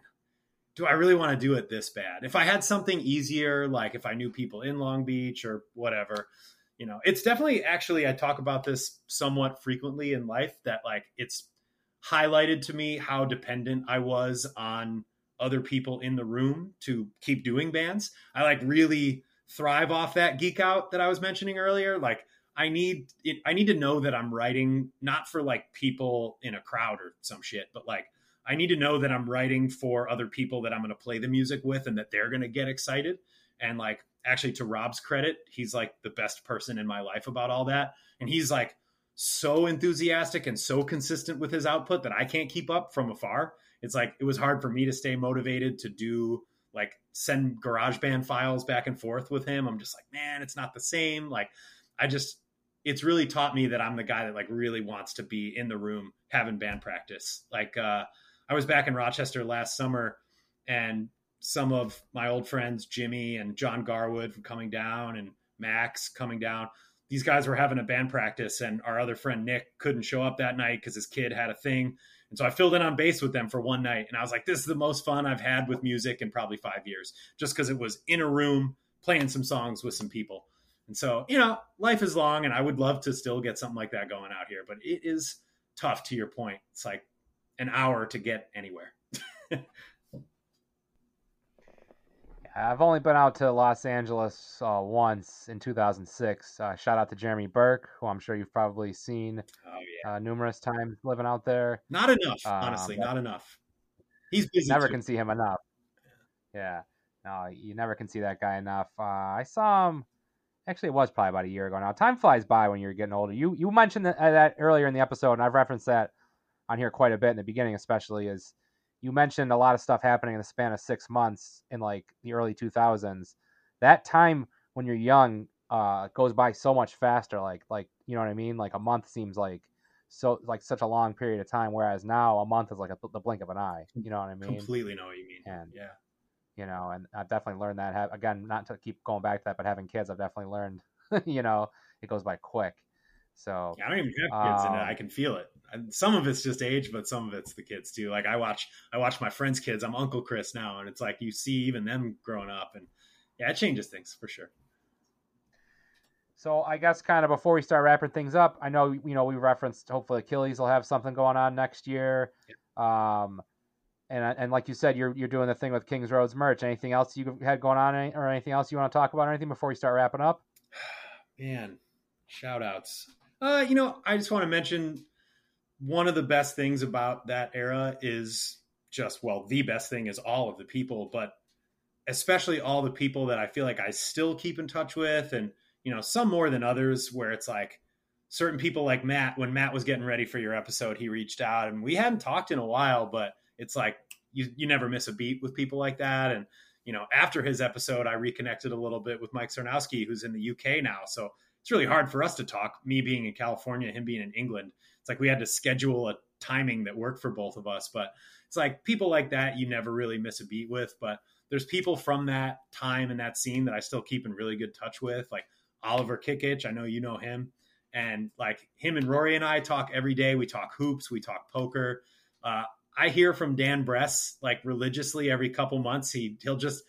do I really want to do it this bad? If I had something easier, like if I knew people in Long Beach or whatever, you know, it's definitely actually, I talk about this somewhat frequently in life that like it's highlighted to me how dependent I was on other people in the room to keep doing bands. I like really thrive off that geek out that I was mentioning earlier. Like, I need it, I need to know that I'm writing not for like people in a crowd or some shit, but like I need to know that I'm writing for other people that I'm going to play the music with and that they're going to get excited. And like, actually, to Rob's credit, he's like the best person in my life about all that. And he's like so enthusiastic and so consistent with his output that I can't keep up from afar. It's like, it was hard for me to stay motivated to do like send GarageBand files back and forth with him. I'm just like, man, it's not the same. Like, I just, it's really taught me that I'm the guy that like really wants to be in the room having band practice. Like, uh, I was back in Rochester last summer, and some of my old friends, Jimmy and John Garwood, from coming down, and Max coming down. These guys were having a band practice, and our other friend Nick couldn't show up that night because his kid had a thing. And so I filled in on bass with them for one night, and I was like, "This is the most fun I've had with music in probably five years," just because it was in a room playing some songs with some people. And so, you know, life is long, and I would love to still get something like that going out here, but it is tough. To your point, it's like an hour to get anywhere. I've only been out to Los Angeles uh, once in 2006. Uh, shout out to Jeremy Burke, who I'm sure you've probably seen oh, yeah. uh, numerous times living out there. Not enough, um, honestly, not enough. He's busy. Never too. can see him enough. Yeah, no, you never can see that guy enough. Uh, I saw him. Actually, it was probably about a year ago now. Time flies by when you're getting older. You you mentioned that, uh, that earlier in the episode, and I've referenced that on here quite a bit in the beginning, especially is you mentioned a lot of stuff happening in the span of six months in like the early 2000s. That time when you're young uh, goes by so much faster. Like like you know what I mean? Like a month seems like so like such a long period of time, whereas now a month is like a, the blink of an eye. You know what I mean? Completely know what you mean. And yeah, you know, and I've definitely learned that. Again, not to keep going back to that, but having kids, I've definitely learned. you know, it goes by quick. So I don't even have kids, um, and I can feel it. Some of it's just age, but some of it's the kids too. Like I watch, I watch my friends' kids. I'm Uncle Chris now, and it's like you see even them growing up, and yeah, it changes things for sure. So I guess kind of before we start wrapping things up, I know you know we referenced hopefully Achilles will have something going on next year. Yeah. Um, and and like you said, you're you're doing the thing with Kings Roads merch. Anything else you had going on, or anything else you want to talk about, or anything before we start wrapping up? Man, shout outs. Uh, you know, I just want to mention one of the best things about that era is just well, the best thing is all of the people, but especially all the people that I feel like I still keep in touch with, and you know, some more than others, where it's like certain people like Matt. When Matt was getting ready for your episode, he reached out, and we hadn't talked in a while, but it's like you you never miss a beat with people like that, and you know, after his episode, I reconnected a little bit with Mike Sarnowski, who's in the UK now. So it's really hard for us to talk. Me being in California, him being in England, it's like we had to schedule a timing that worked for both of us. But it's like people like that you never really miss a beat with. But there's people from that time and that scene that I still keep in really good touch with, like Oliver Kikich. I know you know him. And like him and Rory and I talk every day. We talk hoops, we talk poker. Uh, I hear from Dan Bress like religiously every couple months. He he'll just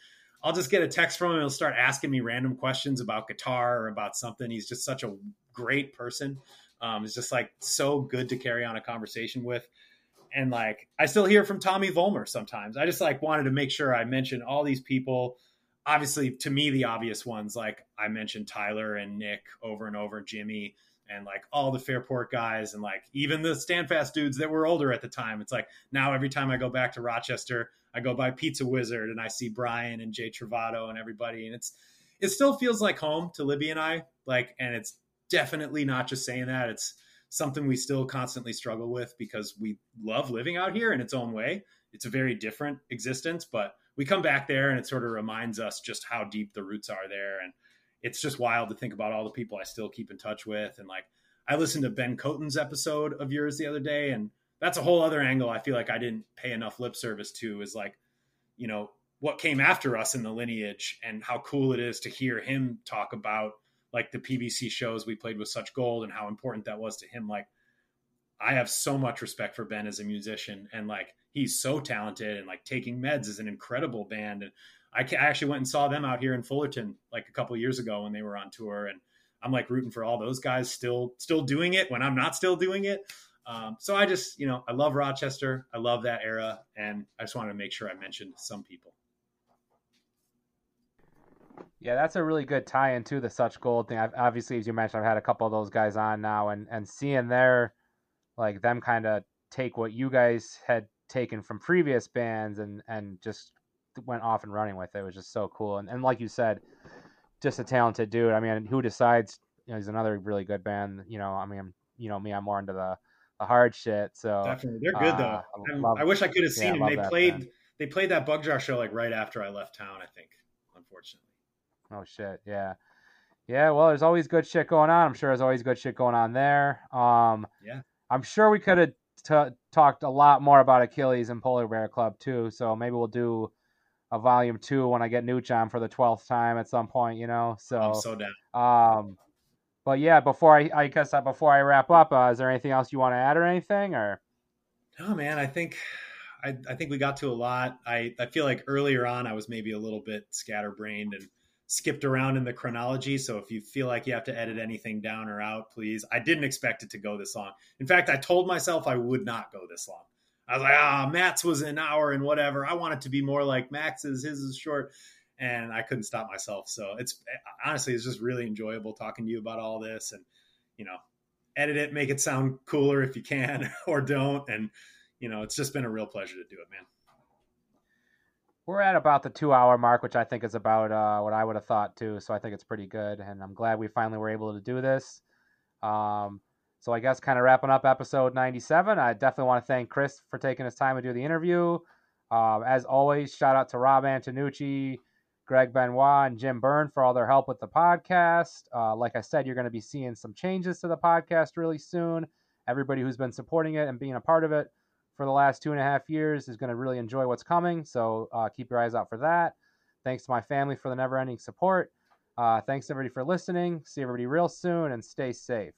I'll just get a text from him. He'll start asking me random questions about guitar or about something. He's just such a great person. Um, it's just like so good to carry on a conversation with. And like I still hear from Tommy Vollmer sometimes. I just like wanted to make sure I mentioned all these people. Obviously, to me, the obvious ones like I mentioned Tyler and Nick over and over, Jimmy and like all the Fairport guys and like even the Standfast dudes that were older at the time. It's like now every time I go back to Rochester, I go by Pizza Wizard and I see Brian and Jay Travato and everybody, and it's it still feels like home to Libby and I. Like, and it's definitely not just saying that. It's something we still constantly struggle with because we love living out here in its own way. It's a very different existence, but we come back there and it sort of reminds us just how deep the roots are there and it's just wild to think about all the people I still keep in touch with. And like, I listened to Ben Kotin's episode of yours the other day, and that's a whole other angle I feel like I didn't pay enough lip service to is like, you know, what came after us in the lineage and how cool it is to hear him talk about like the PBC shows we played with such gold and how important that was to him. Like, I have so much respect for Ben as a musician and like he's so talented and like Taking Meds is an incredible band and I, I actually went and saw them out here in Fullerton like a couple years ago when they were on tour, and I'm like rooting for all those guys still still doing it when I'm not still doing it. Um, so I just you know I love Rochester, I love that era, and I just wanted to make sure I mentioned some people. Yeah, that's a really good tie into the Such Gold thing. I've, obviously, as you mentioned, I've had a couple of those guys on now, and and seeing their like them kind of take what you guys had taken from previous bands and and just went off and running with it. It was just so cool. And, and like you said, just a talented dude. I mean, who decides? You know, he's another really good band. You know, I mean, you know me, I'm more into the the hard shit. So definitely, they're good uh, though. I, love, I, wish I could have seen yeah, them. They played band. they played that Bug Jar show like right after I left town. I think, unfortunately. Oh shit! Yeah, yeah. Well, there's always good shit going on. I'm sure there's always good shit going on there. Um, yeah. I'm sure we could have t- talked a lot more about Achilles and Polar Bear Club too. So maybe we'll do a volume two when I get Nooch on for the twelfth time at some point, you know. So I'm so down. Um, but yeah, before I, I guess uh, before I wrap up, uh, is there anything else you want to add or anything, or? No, man. I think I, I think we got to a lot. I I feel like earlier on I was maybe a little bit scatterbrained and skipped around in the chronology. So if you feel like you have to edit anything down or out, please. I didn't expect it to go this long. In fact, I told myself I would not go this long. I was like, ah, Matt's was an hour and whatever. I want it to be more like Max's. His is short. And I couldn't stop myself. So it's honestly, it's just really enjoyable talking to you about all this and, you know, edit it, make it sound cooler if you can or don't. And, you know, it's just been a real pleasure to do it, man. We're at about the two hour mark, which I think is about uh, what I would have thought too. So I think it's pretty good. And I'm glad we finally were able to do this. Um, so I guess kind of wrapping up episode 97. I definitely want to thank Chris for taking his time to do the interview. Uh, as always, shout out to Rob Antonucci, Greg Benoit, and Jim Byrne for all their help with the podcast. Uh, like I said, you're going to be seeing some changes to the podcast really soon. Everybody who's been supporting it and being a part of it for the last two and a half years is going to really enjoy what's coming. So uh, keep your eyes out for that. Thanks to my family for the never ending support. Uh, thanks everybody for listening. See everybody real soon and stay safe.